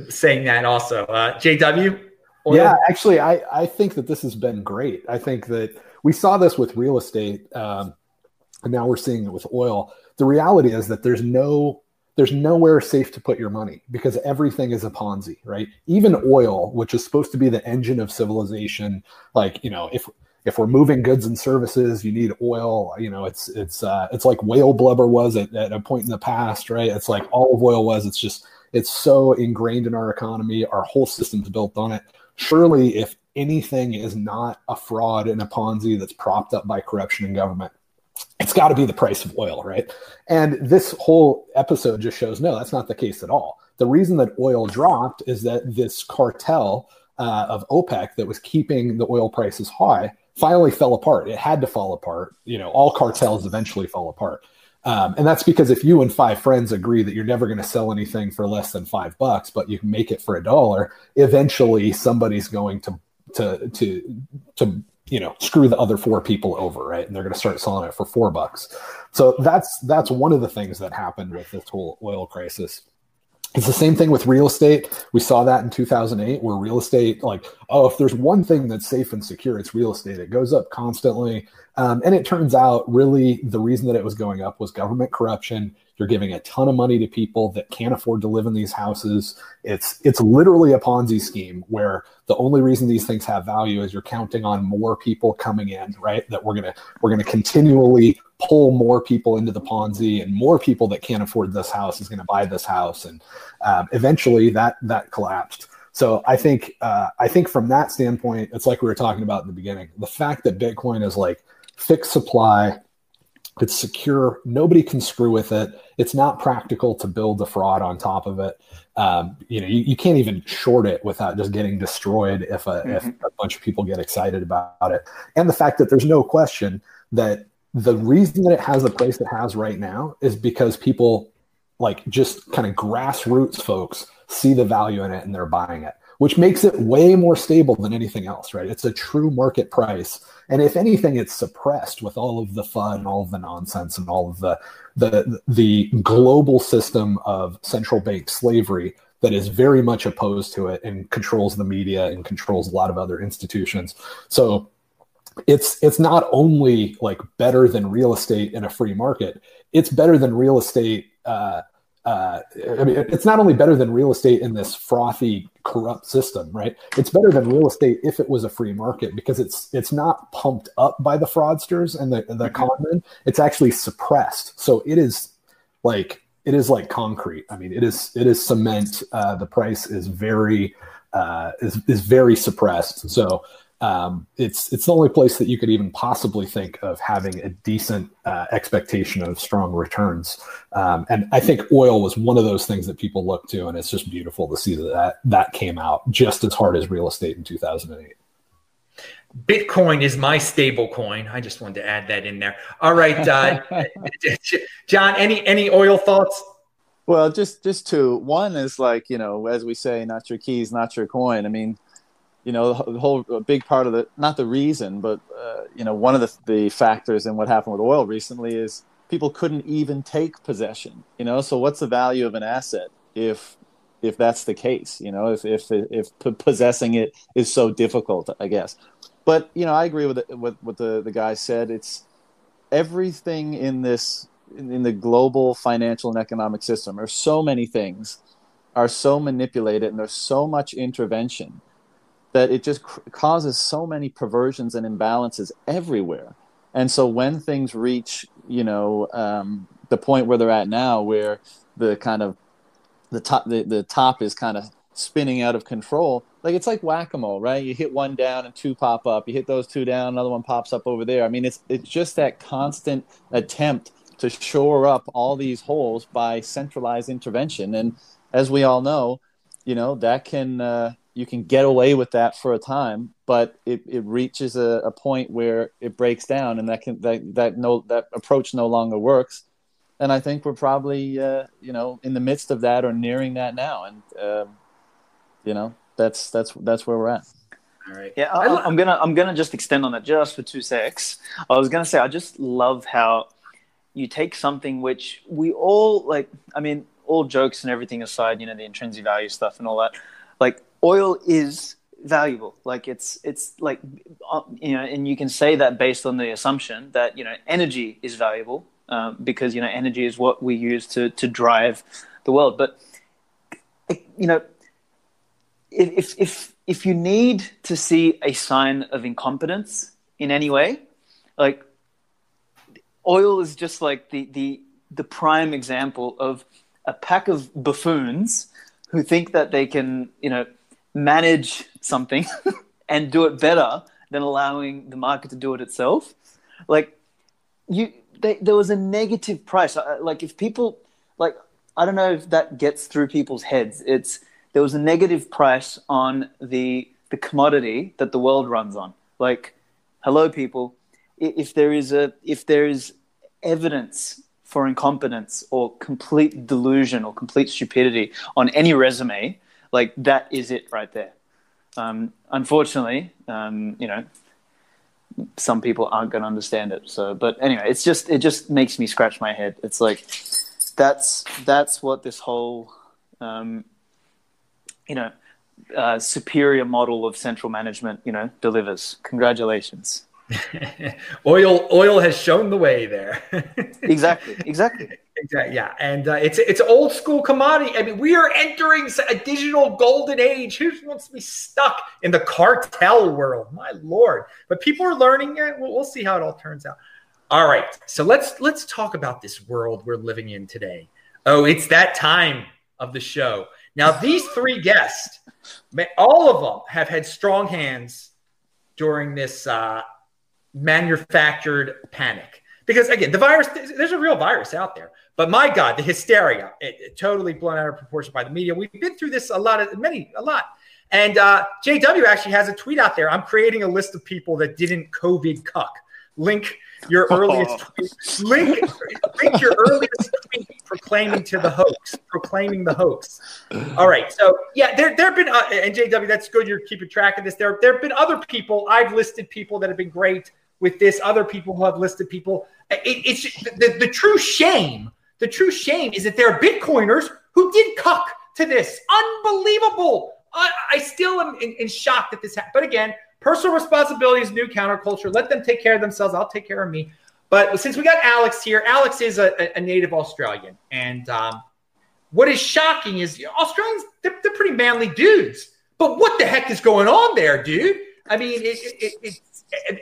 saying that also. Uh, JW. Oil? Yeah, actually, I, I think that this has been great. I think that we saw this with real estate, um, and now we're seeing it with oil. The reality is that there's no there's nowhere safe to put your money because everything is a Ponzi, right? Even oil, which is supposed to be the engine of civilization, like you know, if if we're moving goods and services, you need oil. You know, it's it's uh, it's like whale blubber was at, at a point in the past, right? It's like olive oil was. It's just it's so ingrained in our economy. Our whole system's built on it. Surely, if anything is not a fraud and a Ponzi that's propped up by corruption in government, it's got to be the price of oil, right? And this whole episode just shows no, that's not the case at all. The reason that oil dropped is that this cartel uh, of OPEC that was keeping the oil prices high finally fell apart. It had to fall apart. You know, all cartels eventually fall apart. Um, and that's because if you and five friends agree that you're never going to sell anything for less than five bucks, but you can make it for a dollar, eventually somebody's going to to to to you know screw the other four people over, right? And they're going to start selling it for four bucks. So that's that's one of the things that happened with this whole oil crisis. It's the same thing with real estate. We saw that in 2008, where real estate, like, oh, if there's one thing that's safe and secure, it's real estate. It goes up constantly. Um, and it turns out, really, the reason that it was going up was government corruption. You're giving a ton of money to people that can't afford to live in these houses. It's it's literally a Ponzi scheme where the only reason these things have value is you're counting on more people coming in, right? That we're gonna we're gonna continually pull more people into the Ponzi, and more people that can't afford this house is to buy this house, and um, eventually that that collapsed. So I think uh, I think from that standpoint, it's like we were talking about in the beginning. The fact that Bitcoin is like fixed supply, it's secure, nobody can screw with it. It's not practical to build a fraud on top of it. Um, you know, you, you can't even short it without just getting destroyed if a, if a bunch of people get excited about it. And the fact that there's no question that the reason that it has the place it has right now is because people like just kind of grassroots folks see the value in it and they're buying it which makes it way more stable than anything else right? It's a true market price. And if anything it's suppressed with all of the fun all of the nonsense and all of the the the global system of central bank slavery that is very much opposed to it and controls the media and controls a lot of other institutions. So it's it's not only like better than real estate in a free market it's better than real estate uh, uh, I mean, it's not only better than real estate in this frothy, corrupt system, right? It's better than real estate if it was a free market because it's it's not pumped up by the fraudsters and the the con men. It's actually suppressed, so it is like it is like concrete. I mean, it is it is cement. Uh, the price is very uh, is is very suppressed. So um, it's it's the only place that you could even possibly think of having a decent uh, expectation of strong returns. Um, and I think oil was one of those things that people look to, and it's just beautiful to see that that, that came out just as hard as real estate in 2008. Bitcoin is my stable coin. I just wanted to add that in there. All right, uh, John. Any any oil thoughts? Well, just just two. One is like you know, as we say, not your keys, not your coin. I mean, you know, the whole big part of the not the reason, but uh, you know, one of the the factors in what happened with oil recently is people couldn't even take possession. You know, so what's the value of an asset if if that's the case? You know, if if if possessing it is so difficult, I guess. But you know, I agree with what what the the guy said. It's everything in this in the global financial and economic system are so many things are so manipulated and there's so much intervention that it just cr- causes so many perversions and imbalances everywhere. And so when things reach you know um, the point where they're at now where the kind of the top the, the top is kind of spinning out of control like it's like whack-a-mole right? You hit one down and two pop up. You hit those two down another one pops up over there. I mean it's it's just that constant attempt to shore up all these holes by centralized intervention. And as we all know, you know that can uh, you can get away with that for a time, but it, it reaches a, a point where it breaks down, and that can that that no that approach no longer works. And I think we're probably uh, you know in the midst of that or nearing that now, and uh, you know that's that's that's where we're at. All right. Yeah, I, am gonna I'm gonna just extend on that just for two secs. I was gonna say I just love how you take something which we all like i mean all jokes and everything aside you know the intrinsic value stuff and all that like oil is valuable. Like it's it's like uh, you know and you can say that based on the assumption that you know energy is valuable um, because you know energy is what we use to to drive the world. But you know if if if you need to see a sign of incompetence in any way like oil is just like the the the prime example of a pack of buffoons who think that they can, you know, manage something and do it better than allowing the market to do it itself. Like you, they, there was a negative price. Like if people, like I don't know if that gets through people's heads. It's there was a negative price on the the commodity that the world runs on. Like, hello, people. If there is a if there is evidence for incompetence or complete delusion or complete stupidity on any resume, like that is it right there. Um, unfortunately, um, you know, some people aren't going to understand it. So, but anyway, it's just it just makes me scratch my head. It's like that's that's what this whole um, you know uh, superior model of central management you know delivers. Congratulations. oil oil has shown the way there exactly exactly exactly yeah and uh, it's it's old school commodity. I mean we are entering a digital golden age. Who wants to be stuck in the cartel world? My lord. But people are learning it. We'll, we'll see how it all turns out. All right so let's let's talk about this world we're living in today. Oh it's that time of the show. Now these three guests all of them have had strong hands during this uh, manufactured panic. Because again, the virus, there's a real virus out there. But my God, the hysteria, it, it totally blown out of proportion by the media. We've been through this a lot of many, a lot. And uh, JW actually has a tweet out there. I'm creating a list of people that didn't COVID cuck. Link your earliest tweet. Link, link your earliest tweet proclaiming to the hoax, proclaiming the hoax. All right. So yeah, there there have been uh, and JW, that's good. You're keeping track of this. There there have been other people. I've listed people that have been great with this, other people who have listed people. It, it's the, the true shame. The true shame is that there are Bitcoiners who did cuck to this. Unbelievable. I, I still am in, in shock that this happened. But again, personal responsibility is new counterculture. Let them take care of themselves. I'll take care of me. But since we got Aleks here, Aleks is a, a native Australian. And um, what is shocking is you know, Australians, they're, they're, pretty manly dudes. But what the heck is going on there, dude? I mean, it, it, it,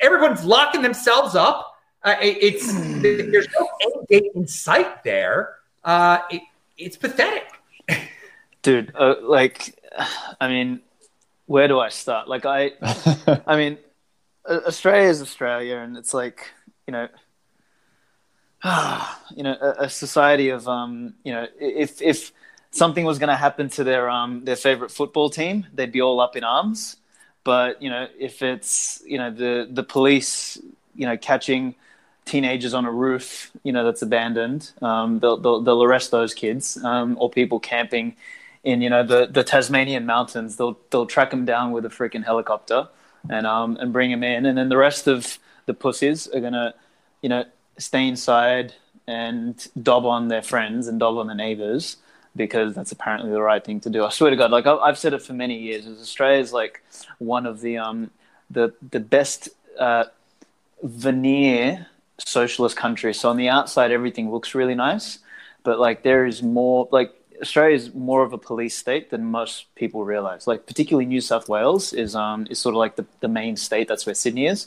everyone's locking themselves up. Uh, it, it's there's no end date in sight there. Uh, it, it's pathetic, dude. Uh, like, I mean, where do I start? Like, I, I mean, Australia is Australia, and it's like you know, you know, a, a society of um, you know, if if something was going to happen to their um their favorite football team, they'd be all up in arms. But you know, if it's you know the the police, you know, catching teenagers on a roof, you know, that's abandoned. Um, they'll, they'll, they'll arrest those kids um, or people camping in, you know, the, the Tasmanian mountains. They'll they'll track them down with a freaking helicopter and um and bring them in, and then the rest of the pussies are gonna, you know, stay inside and dob on their friends and dob on the neighbors because that's apparently the right thing to do. I swear to God, like I've said it for many years, Australia is like one of the um the the best uh, veneer socialist countries. So on the outside, everything looks really nice, but like there is more like Australia is more of a police state than most people realize. Like particularly New South Wales is um is sort of like the, the main state. That's where Sydney is,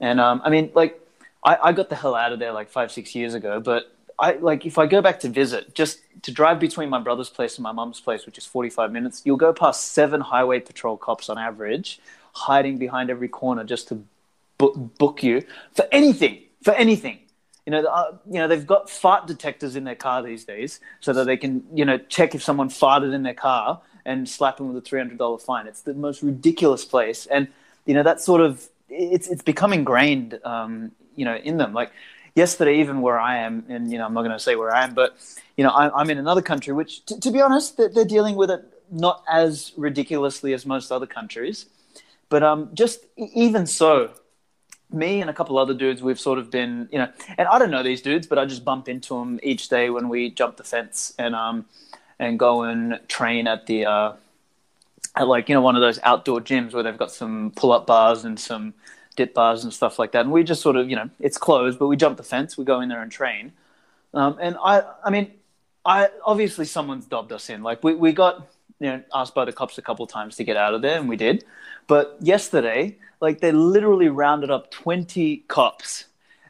and um I mean like I, I got the hell out of there like five six years ago, but I like if I go back to visit, just to drive between my brother's place and my mum's place, which is 45 minutes, you'll go past seven highway patrol cops on average, hiding behind every corner just to book, book you for anything, for anything. You know, uh, you know they've got fart detectors in their car these days, so that they can you know check if someone farted in their car and slap them with a three hundred dollar fine. It's the most ridiculous place, and you know that sort of it's it's become ingrained, um, you know, in them. Like yesterday, even where I am, and you know, I'm not going to say where I am, but you know, I, am in another country, which, t- to be honest, they're, they're, dealing with it not as ridiculously as most other countries, but um, just even so, me and a couple other dudes, we've sort of been, you know, and I don't know these dudes, but I just bump into them each day when we jump the fence and um, and go and train at the uh, at like you know one of those outdoor gyms where they've got some pull up bars and some dip bars and stuff like that. And we just sort of, you know, it's closed, but we jump the fence, we go in there and train. Um, and I, I mean, I obviously someone's dobbed us in. Like we, we got, you know, asked by the cops a couple times to get out of there, and we did. But yesterday, like they literally rounded up twenty cops,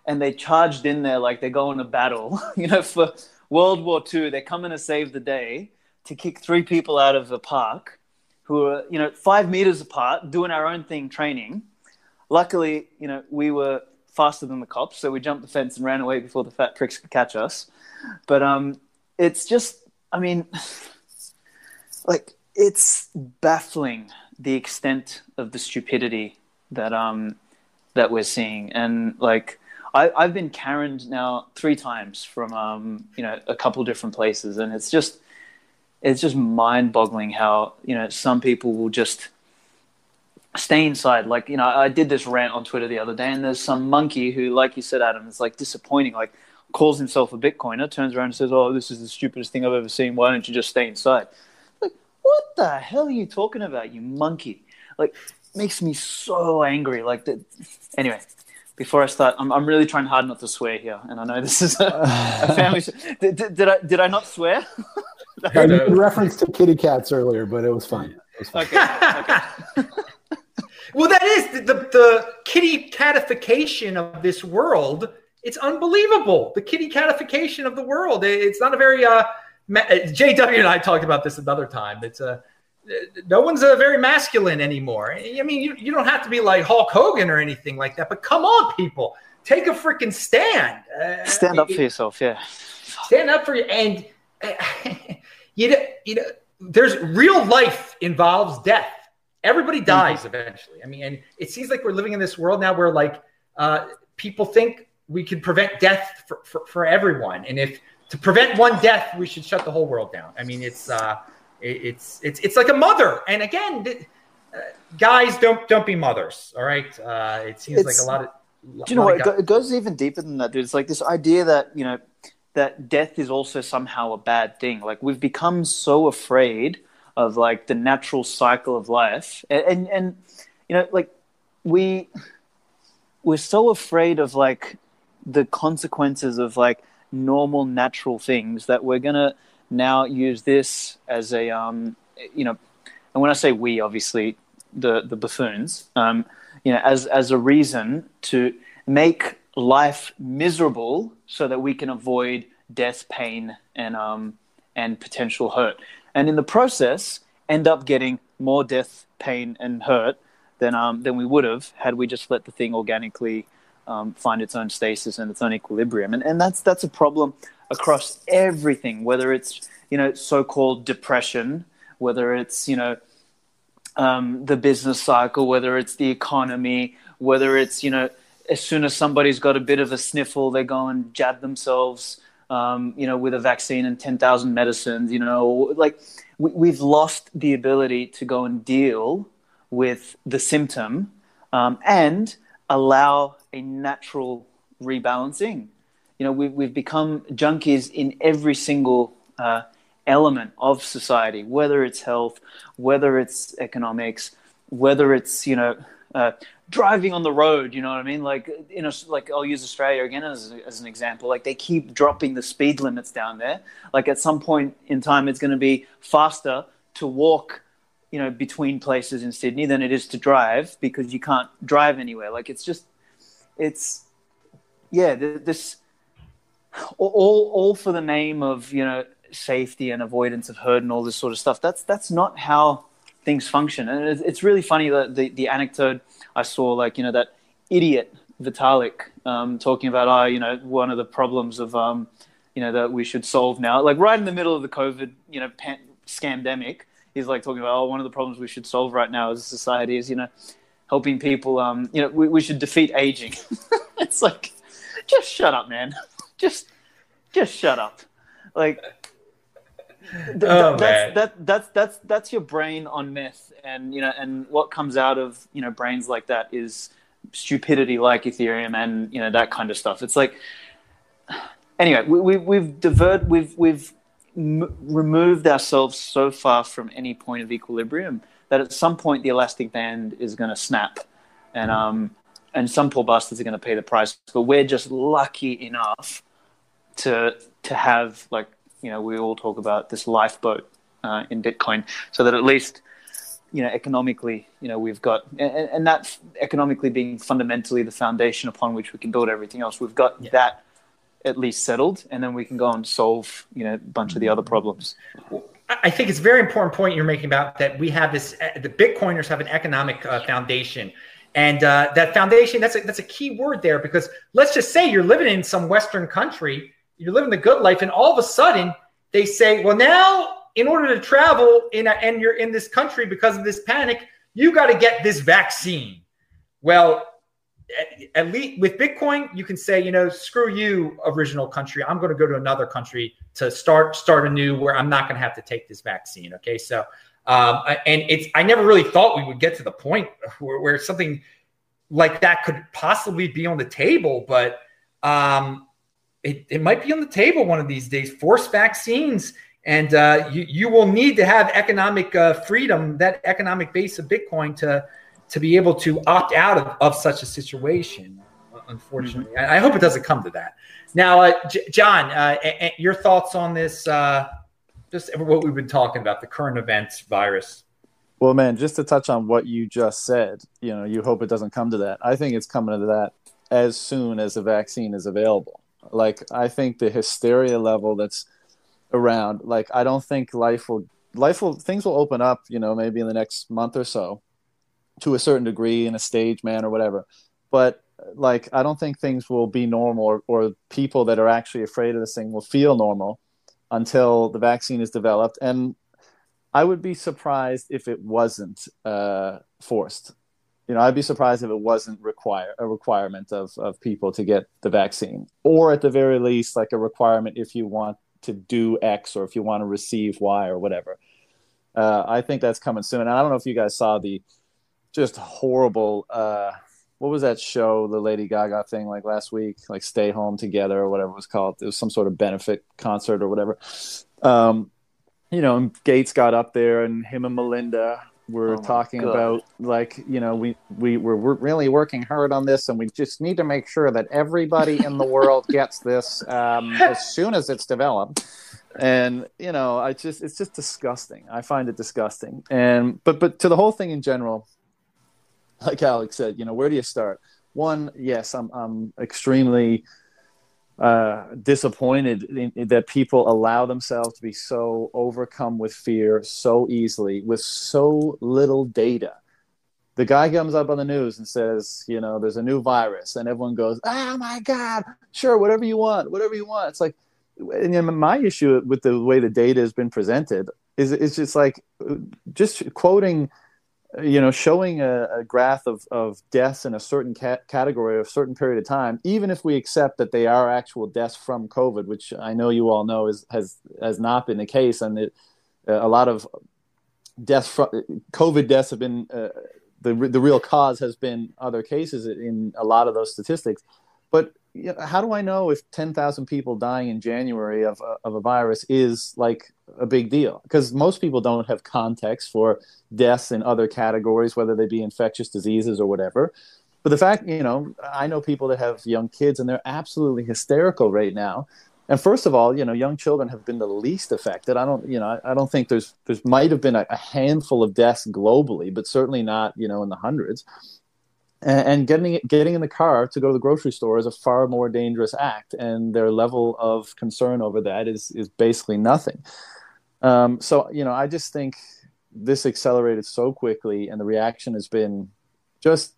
and they charged in there like they're going to battle. you know, for World War II, they're coming to save the day to kick three people out of the park who are, you know, five meters apart, doing our own thing, training Luckily, you know, we were faster than the cops, so we jumped the fence and ran away before the fat pricks could catch us. But um, it's just, I mean, like it's baffling the extent of the stupidity that um that we're seeing, and like I, I've been Karened now three times from um you know a couple different places, and it's just it's just mind boggling how you know some people will just stay inside. Like, you know, I did this rant on Twitter the other day, and there's some monkey who, like you said, Adam, is like disappointing. Like, calls himself a Bitcoiner, turns around and says, "Oh, this is the stupidest thing I've ever seen. Why don't you just stay inside?" Like, what the hell are you talking about, you monkey? Like, makes me so angry. Like, that. Anyway, before I start, I'm, I'm really trying hard not to swear here, and I know this is a, a family. Did, did, did, I did I not swear? I made reference to kitty cats earlier, but it was fine. It was fine. Okay. okay. Well, that is the, the, the kitty catification of this world. It's unbelievable. The kitty catification of the world. It's not a very uh, ma- JW and I talked about this another time. It's a no one's a very masculine anymore. I mean, you, you don't have to be like Hulk Hogan or anything like that, but come on, people, take a freaking stand. Uh, stand up for yourself, yeah. Stand up for you, and uh, you know, you know, there's real life involves death Everybody dies eventually. I mean, and it seems like we're living in this world now where like uh, people think we can prevent death for, for, for, everyone, and if to prevent one death, we should shut the whole world down. I mean, it's uh, it, it's it's it's like a mother. And again, uh, guys, don't don't be mothers. All right, uh, it seems it's, like a lot of. Do you know what? It goes even deeper than that, dude. It's like this idea that you know that death is also somehow a bad thing. Like we've become so afraid of like the natural cycle of life. And, and and, you know like we we're so afraid of like the consequences of like normal natural things that we're gonna now use this as a um you know and when i say we obviously the the buffoons um you know as as a reason to make life miserable so that we can avoid death pain and um and potential hurt and in the process end up getting more death, pain, and hurt than um, than we would have had we just let the thing organically um, find its own stasis and its own equilibrium. And and that's that's a problem across everything, whether it's you know so-called depression, whether it's you know um, the business cycle, whether it's the economy, whether it's you know as soon as somebody's got a bit of a sniffle, they go and jab themselves, um, you know, with a vaccine and 10,000 medicines, you know, like we, we've lost the ability to go and deal with the symptom um, and allow a natural rebalancing. You know, we've, we've become junkies in every single uh, element of society, whether it's health, whether it's economics, whether it's, you know, uh, driving on the road, you know what I mean? Like, you know, like I'll use Australia again as, as an example. Like they keep dropping the speed limits down there. Like at some point in time, it's going to be faster to walk, you know, between places in Sydney than it is to drive because you can't drive anywhere. Like it's just, it's, yeah, this, all, all for the name of, you know, safety and avoidance of hurt and all this sort of stuff. That's, that's not how things function. And it's really funny that the, the anecdote I saw, like, you know, that idiot Vitalik um, talking about, oh, you know, one of the problems of, um, you know, that we should solve now, like right in the middle of the COVID, you know, pan- scamdemic, he's like talking about, oh, one of the problems we should solve right now as a society is, you know, helping people, um, you know, we, we should defeat aging. it's like, just shut up, man. Just, just shut up. Like, Th- oh, that's. That, that's that's that's your brain on meth, and you know, and what comes out of you know brains like that is stupidity, like Ethereum, and you know that kind of stuff. It's like, anyway, we, we we've divert, we've we've m- removed ourselves so far from any point of equilibrium that at some point the elastic band is going to snap, and um, and some poor bastards are going to pay the price. But we're just lucky enough to to have like you know, we all talk about this lifeboat uh, in Bitcoin, so that at least, you know, economically, you know, we've got, and, and that economically being fundamentally the foundation upon which we can build everything else. We've got yeah. that at least settled, and then we can go and solve, you know, a bunch of the other problems. I think it's a very important point you're making about that we have this, uh, the Bitcoiners have an economic uh, foundation. And uh, that foundation, that's a, that's a key word there because let's just say you're living in some Western country you're living the good life, and all of a sudden they say, well, now in order to travel in a, and you're in this country because of this panic, you got to get this vaccine. Well, at, at, least with Bitcoin, you can say, you know, screw you, original country. I'm going to go to another country to start start anew where I'm not going to have to take this vaccine. Okay, so um, and it's I never really thought we would get to the point where, where something like that could possibly be on the table, but um, it, it might be on the table one of these days. Forced vaccines, and uh, you you will need to have economic uh, freedom, that economic base of Bitcoin to to be able to opt out of, of such a situation. Unfortunately, mm-hmm. I, I, hope it doesn't come to that. Now, uh, J- John, a- uh, a- your thoughts on this? Uh, just what we've been talking about, the current events virus. Well, man, just to touch on what you just said, you know, you hope it doesn't come to that. I think it's coming to that as soon as a vaccine is available. Like I think the hysteria level that's around, like I don't think life will life will things will open up, you know, maybe in the next month or so to a certain degree in a stage man or whatever. But like I don't think things will be normal or, or people that are actually afraid of this thing will feel normal until the vaccine is developed. And I would be surprised if it wasn't uh, forced you know, I'd be surprised if it wasn't require a requirement of of people to get the vaccine, or at the very least, like a requirement if you want to do X or if you want to receive Y or whatever. Uh, I think that's coming soon. And I don't know if you guys saw the just horrible. Uh, what was that show, the Lady Gaga thing, like last week, like Stay Home Together or whatever it was called? It was some sort of benefit concert or whatever. Um, you know, Gates got up there, and him and Melinda we're oh talking God. about like you know we we we're, we're, really working hard on this and we just need to make sure that everybody in the world gets this um, as soon as it's developed. And you know i just it's just disgusting. I find it disgusting. And but but to the whole thing in general like Aleks said you know where do you start? One yes i'm i'm extremely uh, disappointed in, in that people allow themselves to be so overcome with fear so easily with so little data. The guy comes up on the news and says, you know, there's a new virus, and everyone goes, "Oh my God, sure, whatever you want, whatever you want." It's like, and you know, my issue with the way the data has been presented is it's just like just quoting you know, showing a, a graph of, of deaths in a certain ca- category or a certain period of time, even if we accept that they are actual deaths from COVID, which I know you all know is, has has not been the case, and it, uh, a lot of deaths from COVID deaths have been uh, the the real cause has been other cases in a lot of those statistics. But you know, how do I know if 10,000 people dying in January of, uh, of a virus is like a big deal? Because most people don't have context for deaths in other categories, whether they be infectious diseases or whatever. But the fact, you know, I know people that have young kids and they're absolutely hysterical right now. And first of all, you know, young children have been the least affected. I don't, you know, I don't think there's, there's might have been a, a handful of deaths globally, but certainly not, you know, in the hundreds and, getting getting in the car to go to the grocery store is a far more dangerous act, and their level of concern over that is is basically nothing. Um, so you know, I just think this accelerated so quickly, and the reaction has been just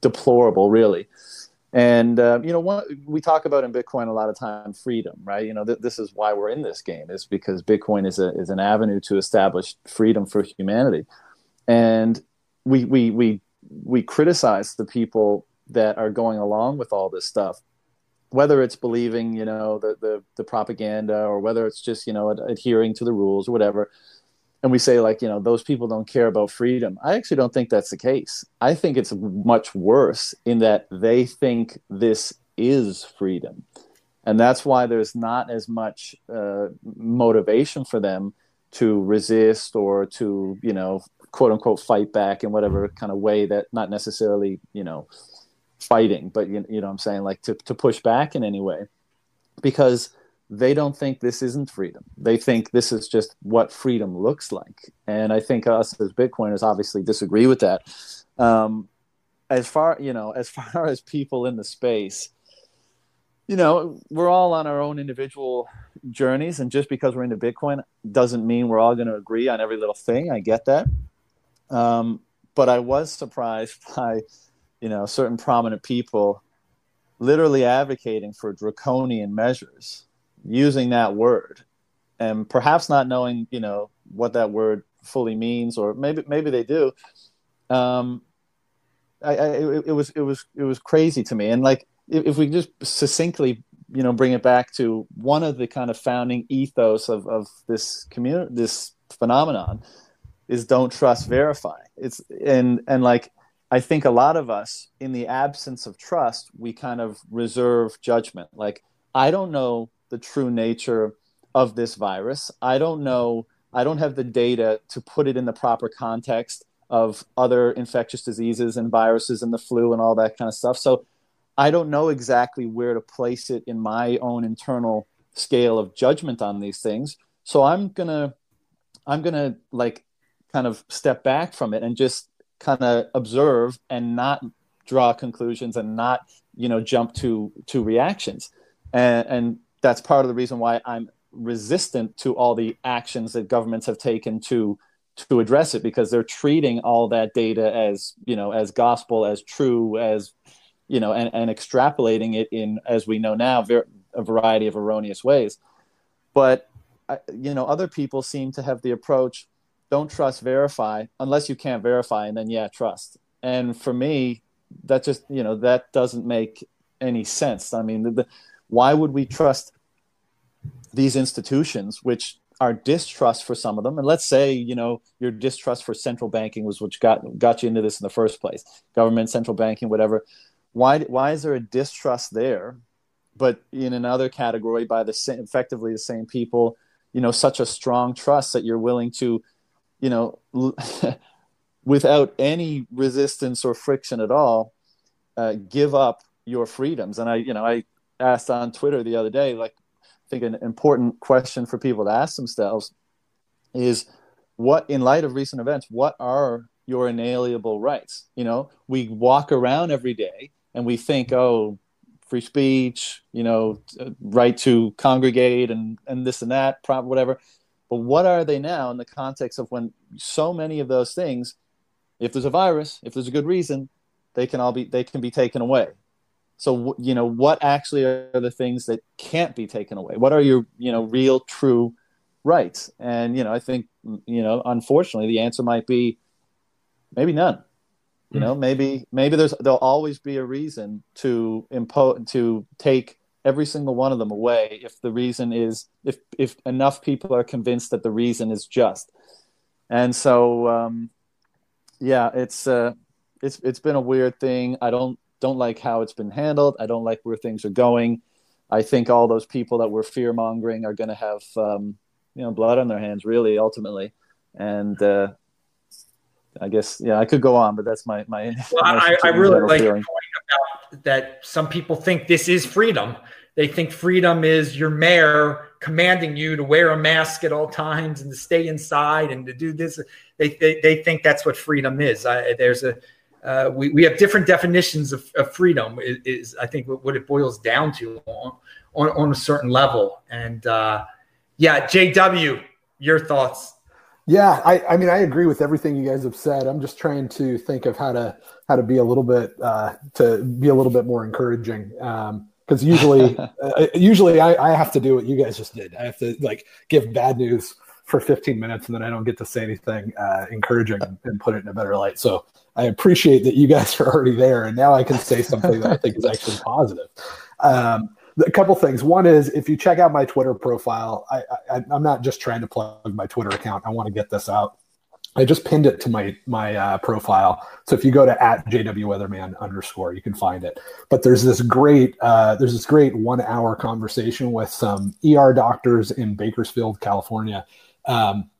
deplorable, really. And uh, you know, one, we talk about in Bitcoin a lot of time freedom, right? You know, th- this is why we're in this game is because Bitcoin is a is an avenue to establish freedom for humanity, and we we we we criticize the people that are going along with all this stuff whether it's believing you know the, the, the propaganda or whether it's just you know ad- adhering to the rules or whatever. And we say like you know those people don't care about freedom. I actually don't think that's the case. I think it's much worse in that they think this is freedom. And that's why there's not as much uh, motivation for them to resist or to you know quote unquote fight back in whatever kind of way that not necessarily you know fighting but you, you know i'm saying? Like to, to push back in any way. Because they don't think this isn't freedom. They think this is just what freedom looks like. And i think us as bitcoiners obviously disagree with that. Um, as far you know as far as people in the space you know we're all on our own individual journeys. And just because we're into bitcoin doesn't mean we're all going to agree on every little thing. I get that um, but I was surprised by, you know, certain prominent people literally advocating for draconian measures using that word and perhaps not knowing, you know, what that word fully means, or maybe, maybe they do. Um, I, I it, it was, it was, it was crazy to me. And like, if, if we just succinctly you know bring it back to one of the kind of founding ethos of, of this community this phenomenon is don't trust verify it's and and like i think a lot of us in the absence of trust we kind of reserve judgment. Like i don't know the true nature of this virus. I don't know i don't have the data to put it in the proper context of other infectious diseases and viruses and the flu and all that kind of stuff. So i don't know exactly where to place it in my own internal scale of judgment on these things. So i'm gonna i'm gonna like kind of step back from it and just kind of observe and not draw conclusions and not you know jump to to reactions. And, and that's part of the reason why i'm resistant to all the actions that governments have taken to to address it because they're treating all that data as you know as gospel as true as you know and, and extrapolating it in as we know now ver- a variety of erroneous ways. But you know other people seem to have the approach don't trust verify unless you can't verify and then yeah trust. And for me that just you know that doesn't make any sense. I mean the, the, why would we trust these institutions which are distrust for some of them? And let's say you know your distrust for central banking was which got got you into this in the first place. Government central banking whatever. Why why is there a distrust there but in another category by the same effectively the same people you know such a strong trust that you're willing to you know, without any resistance or friction at all, uh, give up your freedoms. And I, you know, I asked on Twitter the other day, like, I think an important question for people to ask themselves is what, in light of recent events, what are your inalienable rights? You know, we walk around every day and we think, oh, free speech, you know, right to congregate and, and this and that, whatever. But what are they now in the context of when so many of those things, if there's a virus, if there's a good reason, they can all be they can be taken away. So you know what actually are the things that can't be taken away? What are your you know real true rights? And you know, I think you know, unfortunately, the answer might be maybe none. You hmm. know, maybe maybe there's there'll always be a reason to impose to take every single one of them away if the reason is if if enough people are convinced that the reason is just. And so, um, yeah, it's uh, it's it's been a weird thing. I don't don't like how it's been handled. I don't like where things are going. I think all those people that were fear mongering are going to have um, you know blood on their hands, really, ultimately. And uh, I guess yeah, I could go on, but that's my my. Well, I, I really like feeling. about that. Some people think this is freedom. They think freedom is your mayor commanding you to wear a mask at all times and to stay inside and to do this. They they, they think that's what freedom is. I, there's a uh, we, we have different definitions of, of freedom is, is, I think what it boils down to on, on, on a certain level. And uh, yeah, JW, your thoughts. Yeah, I, I mean, I agree with everything you guys have said. I'm just trying to think of how to how to be a little bit uh, to be a little bit more encouraging. Because usually, uh, usually I, I have to do what you guys just did. I have to like give bad news for 15 minutes, and then I don't get to say anything uh, encouraging and, and put it in a better light. So I appreciate that you guys are already there, and now I can say something that I think is actually positive. Um, a couple things. One is if you check out my Twitter profile, I, I, I'm not just trying to plug my Twitter account. I want to get this out. I just pinned it to my my uh, profile. So if you go to at JW Weatherman underscore, you can find it. But there's this great uh, there's this great one hour conversation with some ER doctors in Bakersfield, California. Um,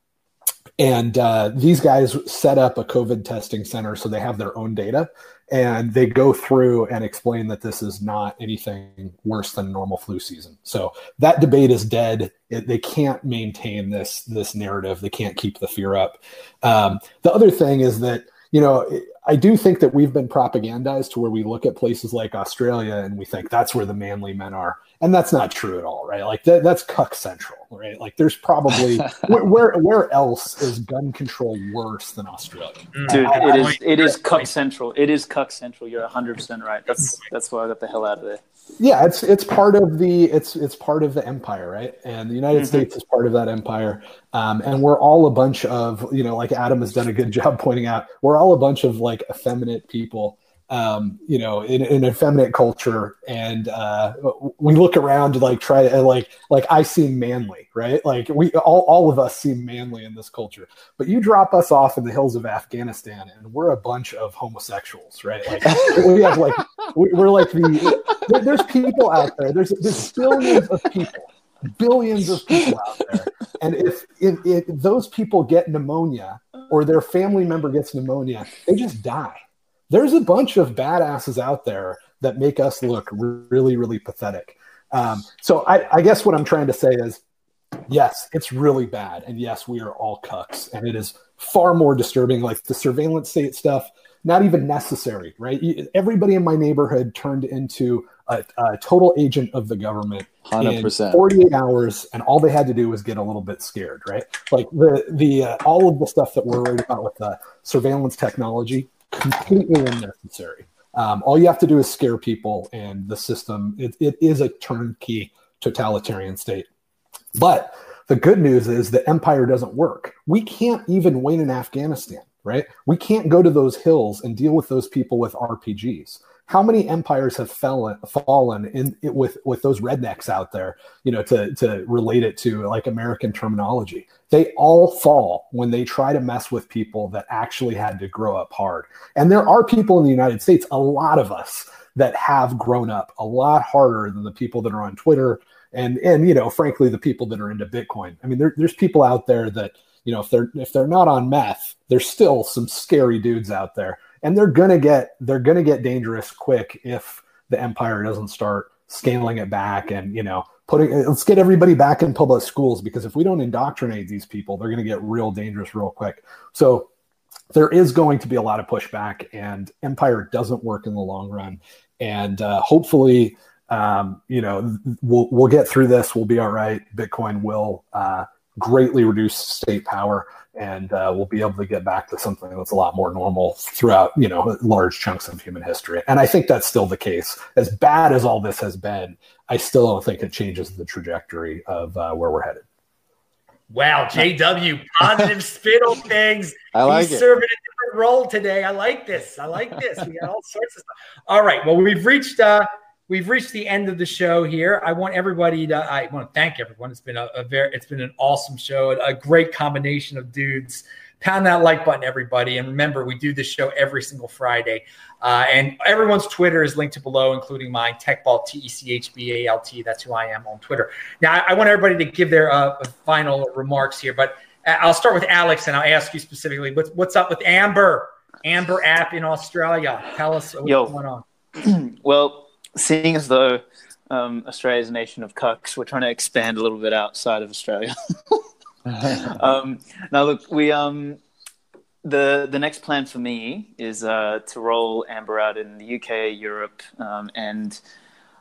and uh, these guys set up a COVID testing center so they have their own data and they go through and explain that this is not anything worse than normal flu season. So that debate is dead. It, they can't maintain this this narrative. They can't keep the fear up. Um, the other thing is that you know I do think that we've been propagandized to where we look at places like Australia and we think that's where the manly men are and that's not true at all, right? Like that, that's cuck central, right? Like there's probably where, where, where else is gun control worse than Australia? Mm. Dude, I, it I, is it is cuck central. It is cuck central. You're 100 percent right. That's that's why I got the hell out of there. Yeah, it's it's part of the it's it's part of the empire, right? And the United mm-hmm. States is part of that empire. Um, and we're all a bunch of you know, like Adam has done a good job pointing out, we're all a bunch of like effeminate people um, you know, in, in a feminine culture, and uh, we look around to like try to like like I seem manly, right? Like we all all of us seem manly in this culture, but you drop us off in the hills of Afghanistan, and we're a bunch of homosexuals, right? Like we have like we're like the there's people out there. There's there's billions of people, billions of people out there, and if if, if those people get pneumonia or their family member gets pneumonia, they just die there's a bunch of badasses out there that make us look really, really pathetic. Um, so I, I guess what I'm trying to say is, yes, it's really bad, and yes, we are all cucks, and it is far more disturbing. Like the surveillance state stuff, not even necessary, right? Everybody in my neighborhood turned into a, a total agent of the government 100%. in 48 hours, and all they had to do was get a little bit scared, right? Like the the uh, all of the stuff that we're worried about with the surveillance technology completely unnecessary. Um, all you have to do is scare people, and the system it, it is a turnkey totalitarian state. But the good news is the empire doesn't work. We can't even win in Afghanistan, right? We can't go to those hills and deal with those people with RPGs how many empires have fallen fallen in it with with those rednecks out there you know to to relate it to like american terminology? They all fall when they try to mess with people that actually had to grow up hard. And there are people in the united states a lot of us that have grown up a lot harder than the people that are on twitter and and you know frankly the people that are into bitcoin. I mean there, there's people out there that you know if they're if they're not on meth there's still some scary dudes out there and they're gonna get they're gonna get dangerous quick if the empire doesn't start scaling it back and you know putting let's get everybody back in public schools because if we don't indoctrinate these people they're going to get real dangerous real quick. So there is going to be a lot of pushback and empire doesn't work in the long run. And uh, hopefully um, you know we'll, we'll get through this. We'll be all right. Bitcoin will uh, greatly reduce state power and uh, we'll be able to get back to something that's a lot more normal throughout you know large chunks of human history and i think that's still the case as bad as all this has been i still don't think it changes the trajectory of uh, where we're headed Wow, JW, positive spit on things. I like He's it. serving a different role today. I like this. I like this. We got all sorts of stuff. All right. Well, we've reached uh we've reached the end of the show here. I want everybody to I want to thank everyone. It's been a, a very it's been an awesome show, a, a great combination of dudes. Pound that like button, everybody. And remember, we do this show every single Friday. Uh, and everyone's Twitter is linked to below, including mine, Techbalt, T E C H B A L T. That's who I am on Twitter. Now, I, I want everybody to give their uh, final remarks here, but uh, I'll start with Aleks and I'll ask you specifically what's, what's up with Amber, Amber app in Australia. Tell us what's Yo. going on. Well, seeing as though um, Australia is a nation of cucks, we're trying to expand a little bit outside of Australia. um, now, look, we um, the the next plan for me is uh, to roll Amber out in the UK, Europe, um, and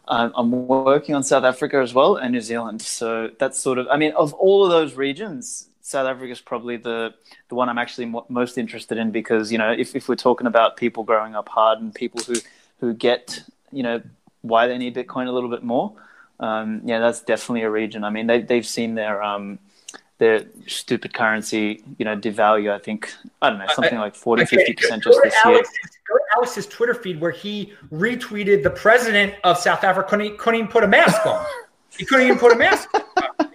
um, I'm working on South Africa as well and New Zealand. So that's sort of, I mean, of all of those regions, South Africa is probably the the one I'm actually mo- most interested in because you know if if we're talking about people growing up hard and people who who get you know why they need Bitcoin a little bit more, um, yeah, that's definitely a region. I mean, they they've seen their um their stupid currency, you know, devalue. I think I don't know something like 40, 50 percent just this year. Go to Aleks's Twitter feed where he retweeted the president of South Africa couldn't, couldn't even put a mask on. he couldn't even put a mask on.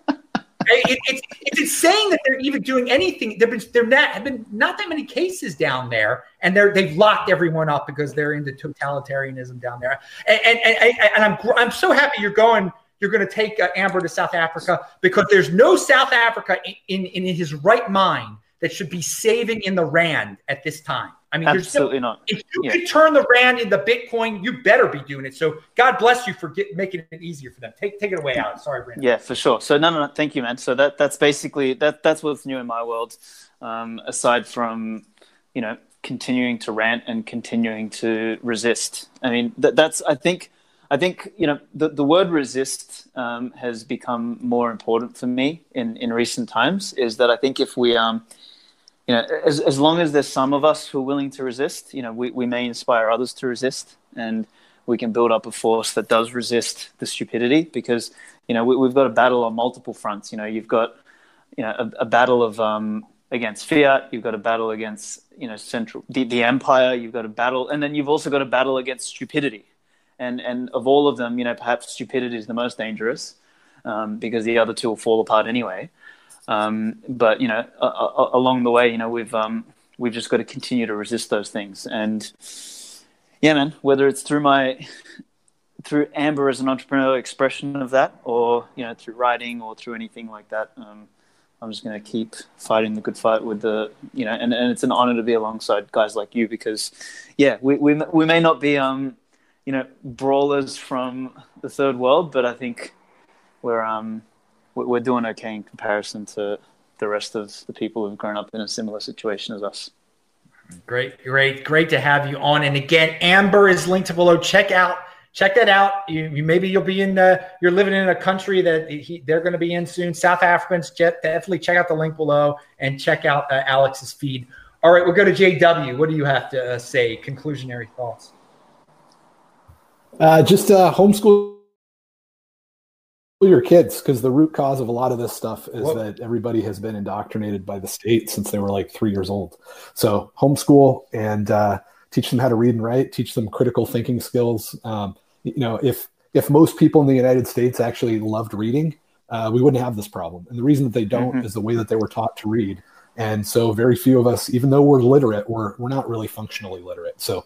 It, it's, it's insane that they're even doing anything. There've been there have been not that many cases down there, and they're they've locked everyone up because they're into totalitarianism down there. And and, and, and I'm I'm so happy you're going. You're going to take uh, Amber to South Africa because there's no South Africa in, in in his right mind that should be saving in the rand at this time. I mean, Absolutely not. if you Yeah. could turn the rand into Bitcoin, you better be doing it. So God bless you for get, making it easier for them. Take take it away, Aleks. Sorry, Brandon. Yeah, for sure. So no, no, no. Thank you, man. So that that's basically that. That's what's new in my world. Um, aside from you know continuing to rant and continuing to resist. I mean, that, that's I think I think you know the the word resist um, has become more important for me in in recent times. Is that I think if we um you know as as long as there's some of us who are willing to resist, you know, we we may inspire others to resist and we can build up a force that does resist the stupidity because you know we, we've got a battle on multiple fronts. You know you've got you know a, a battle of um, against fiat you've got a battle against you know central the, the empire you've got a battle and then you've also got a battle against stupidity. And and of all of them you know perhaps stupidity is the most dangerous um, because the other two will fall apart anyway um, but you know a, a, along the way you know we've um, we've just got to continue to resist those things. And yeah man whether it's through my through amber as an entrepreneur expression of that or you know through writing or through anything like that um, i'm just going to keep fighting the good fight with the you know and, and it's an honor to be alongside guys like you because yeah we, we, we may not be um you know brawlers from the third world but i think we're um we're doing okay in comparison to the rest of the people who've grown up in a similar situation as us Great, great, great to have you on. And again, Amber is linked to below. Check out, check that out. You, you maybe you'll be in. Uh, you're living in a country that he, they're going to be in soon. South Africans, jet, definitely check out the link below and check out uh, Aleks's feed. All right, we'll go to JW. What do you have to uh, say? Conclusionary thoughts. Uh, just uh, homeschool your kids because the root cause of a lot of this stuff is Whoa. that everybody has been indoctrinated by the state since they were like three years old. So homeschool and uh, teach them how to read and write, teach them critical thinking skills. Um, you know, if if most people in the United States actually loved reading, uh, we wouldn't have this problem. And the reason that they don't Mhm. is the way that they were taught to read. And so very few of us, even though we're literate, we're we're not really functionally literate. So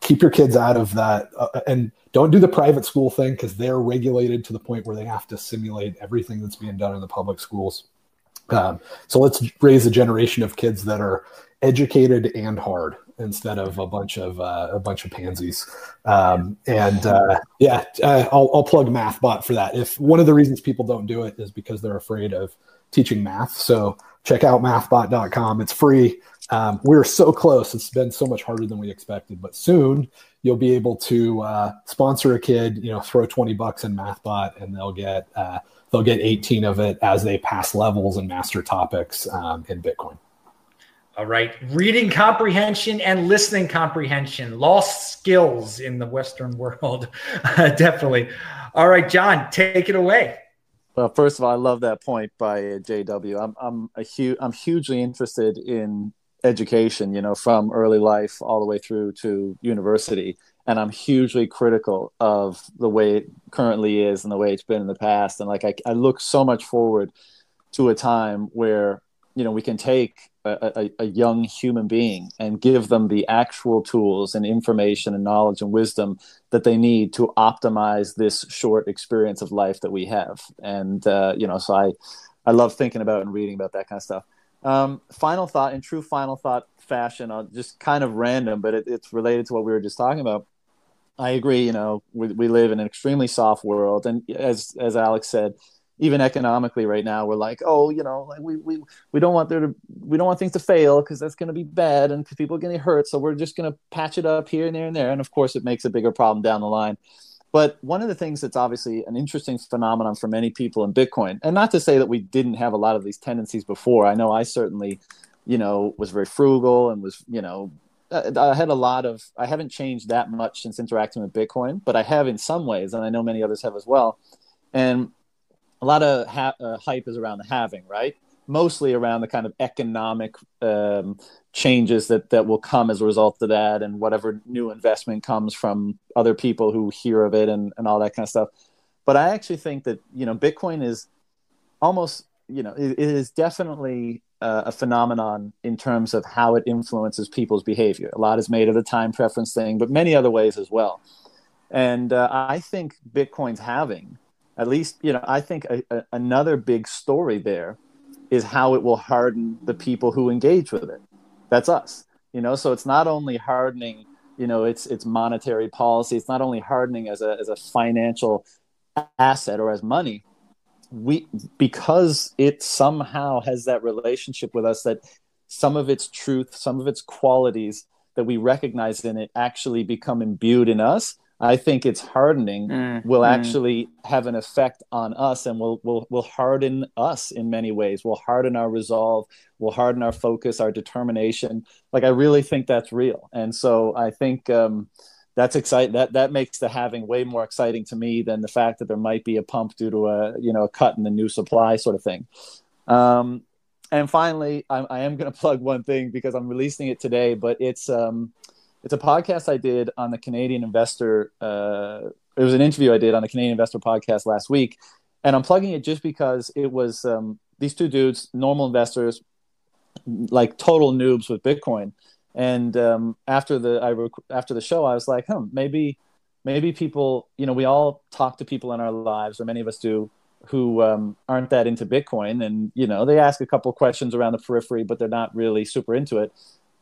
keep your kids out of that uh, and don't do the private school thing because they're regulated to the point where they have to simulate everything that's being done in the public schools. Um, so let's raise a generation of kids that are educated and hard instead of a bunch of uh, a bunch of pansies. Um, and uh, yeah uh, I'll, I'll plug mathbot for that. If one of the reasons people don't do it is because they're afraid of teaching math. So check out mathbot.com it's free um, we're so close it's been so much harder than we expected but soon you'll be able to uh, sponsor a kid you know throw 20 bucks in mathbot and they'll get uh, they'll get 18 of it as they pass levels and master topics um, in bitcoin All right, reading comprehension and listening comprehension, lost skills in the Western world, definitely. All right, John, take it away. Well, first of all, I love that point by JW. I'm I'm a huge I'm hugely interested in education, you know, from early life all the way through to university, and I'm hugely critical of the way it currently is and the way it's been in the past. And like I, I look so much forward to a time where you know we can take a, a, a, young human being and give them the actual tools and information and knowledge and wisdom that they need to optimize this short experience of life that we have. And uh, you know so i i love thinking about and reading about that kind of stuff um, final thought in true final thought fashion I'll just kind of random but it, it's related to what we were just talking about. I agree you know we, we live in an extremely soft world. And as as aleks said even economically right now we're like oh you know like we we, we don't want there to we don't want things to fail because that's going to be bad and people are going to hurt. So we're just going to patch it up here and there and there. And of course it makes a bigger problem down the line but one of the things that's obviously an interesting phenomenon for many people in bitcoin and not to say that we didn't have a lot of these tendencies before i know i certainly you know was very frugal and was you know I had a lot of. I haven't changed that much since interacting with Bitcoin, but I have in some ways, and I know many others have as well. And a lot of ha- uh, hype is around the halving, right? Mostly around the kind of economic um, changes that that will come as a result of that, and whatever new investment comes from other people who hear of it, and and all that kind of stuff. But I actually think that you know Bitcoin is almost you know it, it is definitely uh, a phenomenon in terms of how it influences people's behavior. A lot is made of the time preference thing, but many other ways as well. And uh, I think Bitcoin's halving, at least you know i think a, a, another big story there is how it will harden the people who engage with it. That's us you know? So it's not only hardening you know it's it's monetary policy. It's not only hardening as a as a financial asset or as money. We because it somehow has that relationship with us that some of its truth some of its qualities that we recognize in it actually become imbued in us I think it's hardening mm, will mm. actually have an effect on us and will will will harden us in many ways. Will harden our resolve, will harden our focus, our determination. Like I really think that's real. And so I think um, that's exciting. That that makes the halving way more exciting to me than the fact that there might be a pump due to a you know a cut in the new supply sort of thing. Um, and finally, I, I am going to plug one thing because I'm releasing it today, but it's um, it's a podcast I did on the Canadian Investor. Uh, it was an interview I did on the Canadian Investor podcast last week, and I'm plugging it just because it was um, these two dudes, normal investors, like total noobs with Bitcoin. And um, after the I rec- after the show, I was like, huh, maybe maybe people, you know, we all talk to people in our lives, or many of us do, who um, aren't that into Bitcoin, and you know, they ask a couple questions around the periphery, but they're not really super into it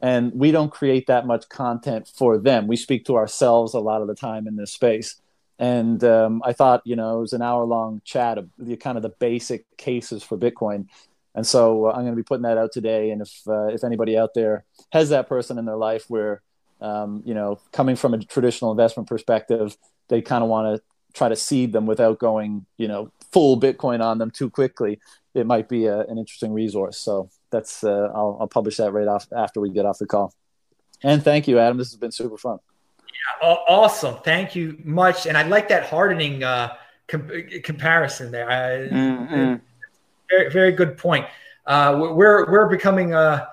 and we don't create that much content for them. We speak to ourselves a lot of the time in this space. And um, I thought, you know, it was an hour long chat of the kind of the basic cases for Bitcoin. And so uh, I'm going to be putting that out today. And if uh, if anybody out there has that person in their life where, um, you know, coming from a traditional investment perspective, they kind of want to try to seed them without going, you know, full Bitcoin on them too quickly, it might be a, an interesting resource. So that's uh, I'll, I'll publish that right off after we get off the call. And thank you, Adam. This has been super fun. Yeah, awesome. Thank you much. And I like that hardening uh, com- comparison there. I, mm-hmm. Very, very good point. Uh, we're we're becoming uh,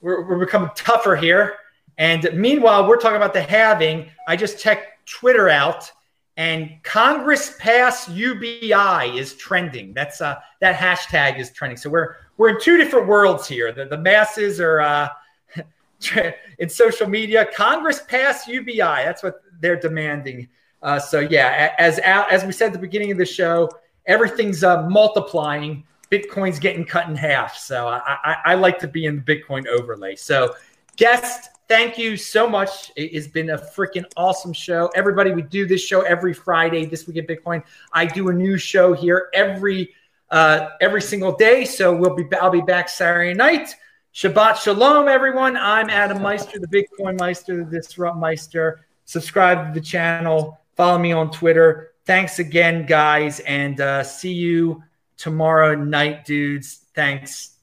we're, we're becoming tougher here. And meanwhile, we're talking about the halving. I just checked Twitter out, and Congress pass UBI is trending. That's uh, that hashtag is trending. So we're we're in two different worlds here. The, the masses are uh, in social media. Congress pass UBI. That's what they're demanding. Uh, so yeah, as as we said at the beginning of the show, everything's uh, multiplying. Bitcoin's getting cut in half. So I, I, I like to be in the Bitcoin overlay. So guest, thank you so much. It has been a freaking awesome show. Everybody, we do this show every Friday. This week at Bitcoin, I do a new show here every uh, every single day. So we'll be I'll be back Saturday night. Shabbat Shalom, everyone. I'm Adam Meister, the Bitcoin Meister, the Disrupt Meister. Subscribe to the channel. Follow me on Twitter. Thanks again, guys, and uh, see you tomorrow night, dudes. Thanks.